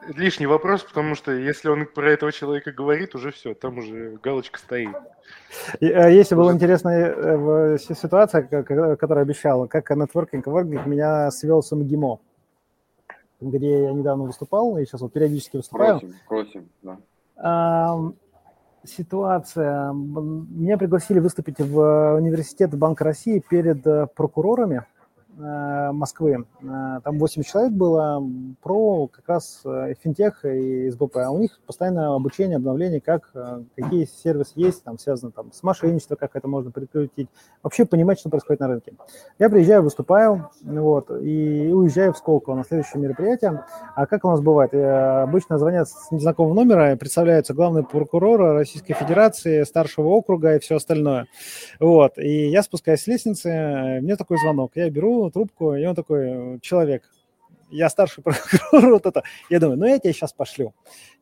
лишний вопрос, потому что если он про этого человека говорит, уже все, там уже галочка стоит. А, если была интересная э, ситуация, которую обещал, как нетворкинг, воркинг меня свел с МГИМО, где я недавно выступал, и сейчас вот периодически выступаю. Просим, просим, да ситуация. Меня пригласили выступить в университет Банка России перед э, прокурорами Э, Москвы. Э, там 8 человек было про как раз э, финтех и СБП. А у них постоянное обучение, обновление, как, какие сервисы есть, там связано там, с мошенничеством, как это можно прекратить. Вообще понимать, что происходит на рынке. Я приезжаю, выступаю, вот, и уезжаю в Сколково на следующее мероприятие. А как у нас бывает? Обычно звонят с незнакомого номера, представляются главный прокурор Российской Федерации, старшего округа и все остальное. Вот, и я спускаюсь с лестницы, мне такой звонок. Я беру, трубку, и он такой, человек, я старший прокурор, вот это. Я думаю, ну я тебе сейчас пошлю.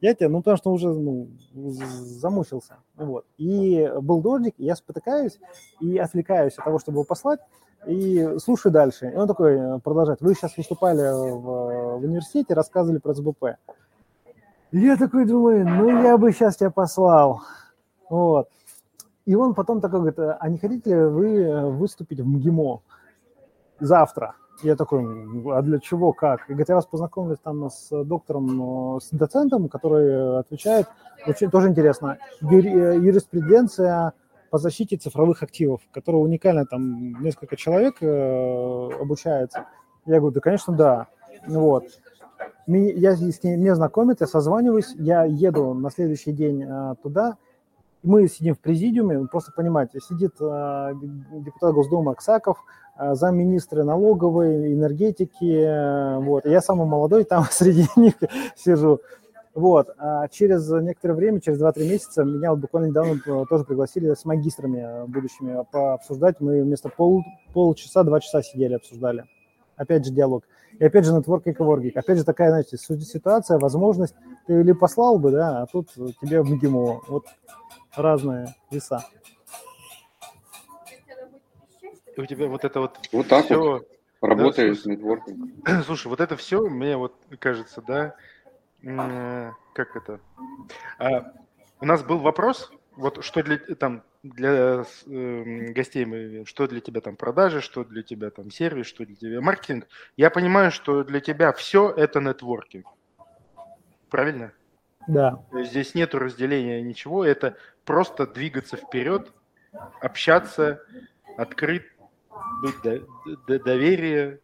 Я тебе, ну потому что уже ну, замучился. Вот. И был дождик, я спотыкаюсь и отвлекаюсь от того, чтобы его послать, и слушаю дальше. И он такой э, продолжает. Вы сейчас выступали в, в университете, рассказывали про СБП. Я такой думаю, ну я бы сейчас тебя послал. Вот. И он потом такой говорит, а не хотите ли вы выступить в МГИМО? Завтра. Я такой, а для чего, как? И говорит, я вас познакомлю там с доктором, с доцентом, который отвечает, очень тоже интересно, юриспруденция по защите цифровых активов, которая уникальна, там несколько человек э, обучается. Я говорю, да, конечно, да. Вот. я с ней не знакомит, я созваниваюсь, я еду на следующий день а, туда, мы сидим в президиуме, просто понимаете, сидит а, депутат Госдумы Аксаков, а, замминистра налоговой, энергетики, вот, я самый молодой там среди них сижу, вот, а через некоторое время, через 2-3 месяца, меня вот буквально недавно тоже пригласили с магистрами будущими пообсуждать, мы вместо пол, полчаса, два часа сидели, обсуждали, опять же диалог. И опять же нетворк и коворкинг. Опять же такая, знаете, ситуация, возможность, ты или послал бы, да, а тут тебе в МГИМО. Вот разные веса. И у тебя вот это вот Вот так все, вот работает да, нетворкинг. Слушай, вот это все, мне вот кажется, да, как это? А, у нас был вопрос, вот что для там для э, гостей мы, что для тебя там продажи, что для тебя там сервис, что для тебя маркетинг. Я понимаю, что для тебя все это нетворкинг. Правильно? Да. Здесь нет разделения ничего, это просто двигаться вперед, общаться, открыть, быть до, до, доверие,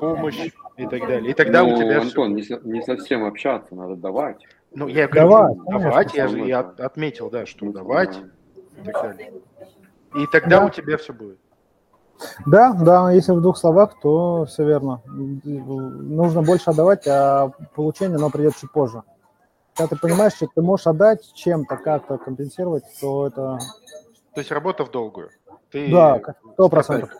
помощь и так далее. И тогда ну, у тебя... Антон, все... не, не совсем общаться, надо давать. Ну, я говорю, давать, давать я же я отметил, да, что ну, давать да. и так далее. И тогда да. у тебя все будет. Да, да, если в двух словах, то все верно. Нужно больше отдавать, а получение, оно придет чуть позже когда ты понимаешь, что ты можешь отдать чем-то, как-то компенсировать, то это... То есть работа в долгую? Ты... Да, сто процентов.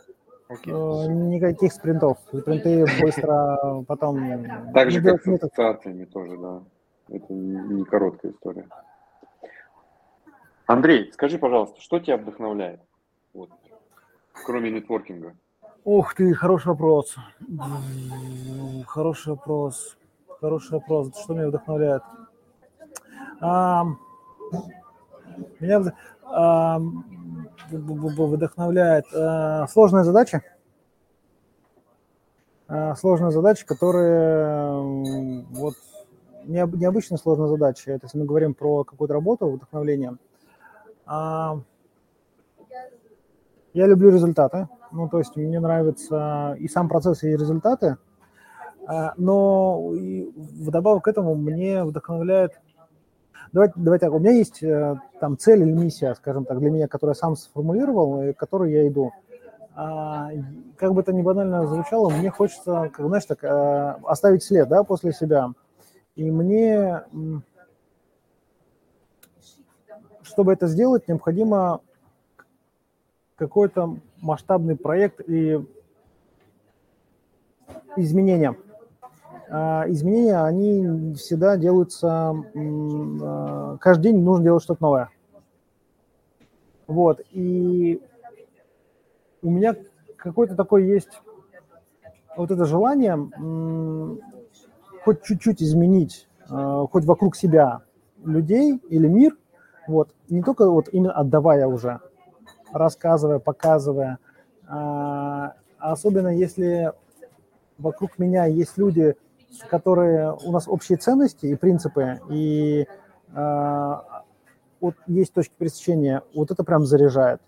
Okay. Э, никаких спринтов. Спринты быстро потом... Так же, как с ассоциациями тоже, да. Это не короткая история. Андрей, скажи, пожалуйста, что тебя вдохновляет, вот, кроме нетворкинга? Ух ты, хороший вопрос. Хороший вопрос. Хороший вопрос. Что меня вдохновляет? Меня вдохновляет а, сложная задача. А, сложная задача, которая вот необычная сложная задача. Это если мы говорим про какую-то работу, вдохновление. Я люблю результаты. Ну, то есть мне нравится и сам процесс, и результаты. А, но вдобавок к этому мне вдохновляет Давайте, давайте так, у меня есть э, там цель или миссия, скажем так, для меня, которую я сам сформулировал, и к которой я иду. А, как бы это ни банально звучало, мне хочется, как знаешь, так, э, оставить след, да, после себя. И мне, чтобы это сделать, необходимо какой-то масштабный проект и изменения. А, изменения, они всегда делаются, а, каждый день нужно делать что-то новое. Вот, и у меня какое-то такое есть вот это желание хоть чуть-чуть изменить, а, хоть вокруг себя людей или мир, вот, не только вот именно отдавая уже, рассказывая, показывая, а особенно если вокруг меня есть люди, которые у нас общие ценности и принципы, и э, вот есть точки пересечения, вот это прям заряжает.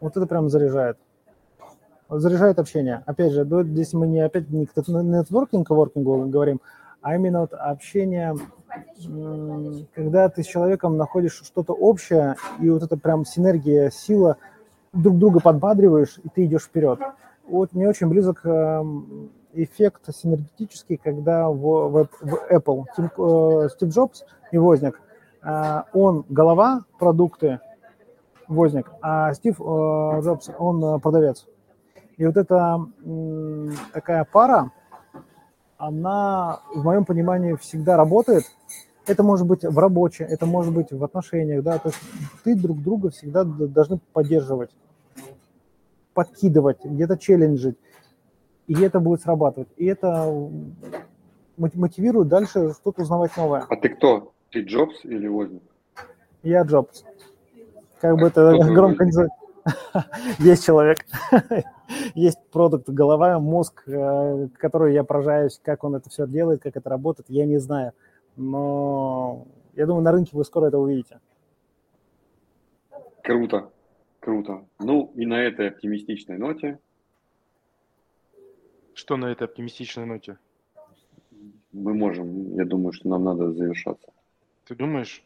Вот это прям заряжает. Заряжает общение. Опять же, здесь мы не опять не нетворкинг, воркингу говорим, а именно вот общение, когда ты с человеком находишь что-то общее, и вот это прям синергия, сила, друг друга подбадриваешь, и ты идешь вперед. Вот мне очень близок эм, эффект синергетический, когда в, в, в Apple Стив, э, Стив Джобс и Возник, э, он голова, продукты, Возник, а Стив э, Джобс, он продавец. И вот эта такая пара, она, в моем понимании, всегда работает. Это может быть в рабочем, это может быть в отношениях, да, то есть ты друг друга всегда должны поддерживать, подкидывать, где-то челленджить и это будет срабатывать. И это мотивирует дальше что-то узнавать новое. А ты кто? Ты Джобс или Возник? Я Джобс. Как бы это громко не звучит. Есть человек, есть продукт, голова, мозг, э, который я поражаюсь, как он это все делает, как это работает, я не знаю. Но я думаю, на рынке вы скоро это увидите. Круто, круто. Ну и на этой оптимистичной ноте что на этой оптимистичной ноте? мы можем, я думаю, что нам надо завершаться. Ты думаешь?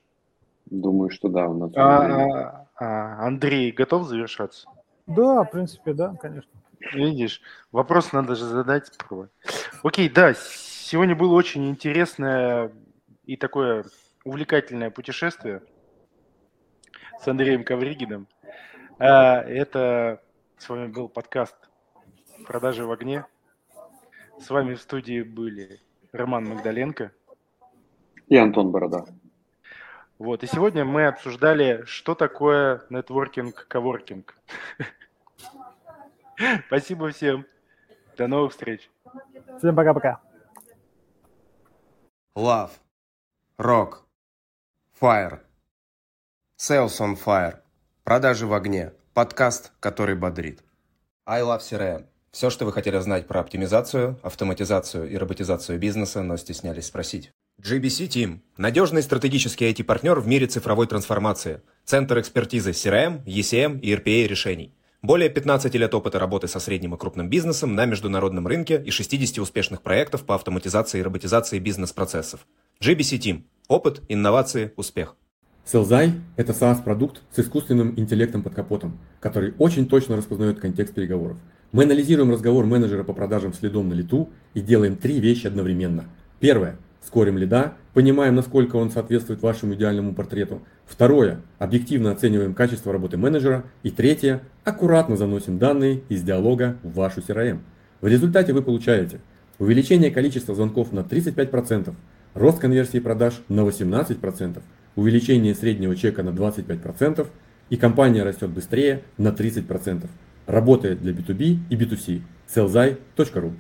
Думаю, что да. У нас а, а, а, Андрей готов завершаться? Да, в принципе, да, конечно. Видишь, вопрос надо же задать. Окей, да, сегодня было очень интересное и такое увлекательное путешествие с Андреем Ковригиным. А, это с вами был подкаст «Продажи в огне». С вами в студии были Роман Магдаленко и Антон Борода. Вот, и сегодня мы обсуждали, что такое нетворкинг, коворкинг. Спасибо всем. До новых встреч. Всем пока-пока. Love. Rock. Fire. Sales on Fire. Продажи в огне. Подкаст, который бодрит. I Love CRM. Все, что вы хотели знать про оптимизацию, автоматизацию и роботизацию бизнеса, но стеснялись спросить. GBC Team – надежный стратегический IT-партнер в мире цифровой трансформации. Центр экспертизы CRM, ECM и RPA решений. Более 15 лет опыта работы со средним и крупным бизнесом на международном рынке и 60 успешных проектов по автоматизации и роботизации бизнес-процессов. GBC Team – опыт, инновации, успех. Селзай – это SaaS-продукт с искусственным интеллектом под капотом, который очень точно распознает контекст переговоров. Мы анализируем разговор менеджера по продажам следом на лету и делаем три вещи одновременно. Первое – скорим лида, понимаем, насколько он соответствует вашему идеальному портрету. Второе – объективно оцениваем качество работы менеджера. И третье – аккуратно заносим данные из диалога в вашу CRM. В результате вы получаете увеличение количества звонков на 35%, рост конверсии продаж на 18%, увеличение среднего чека на 25% и компания растет быстрее на 30%. Работает для B2B и B2C. sellzai.ru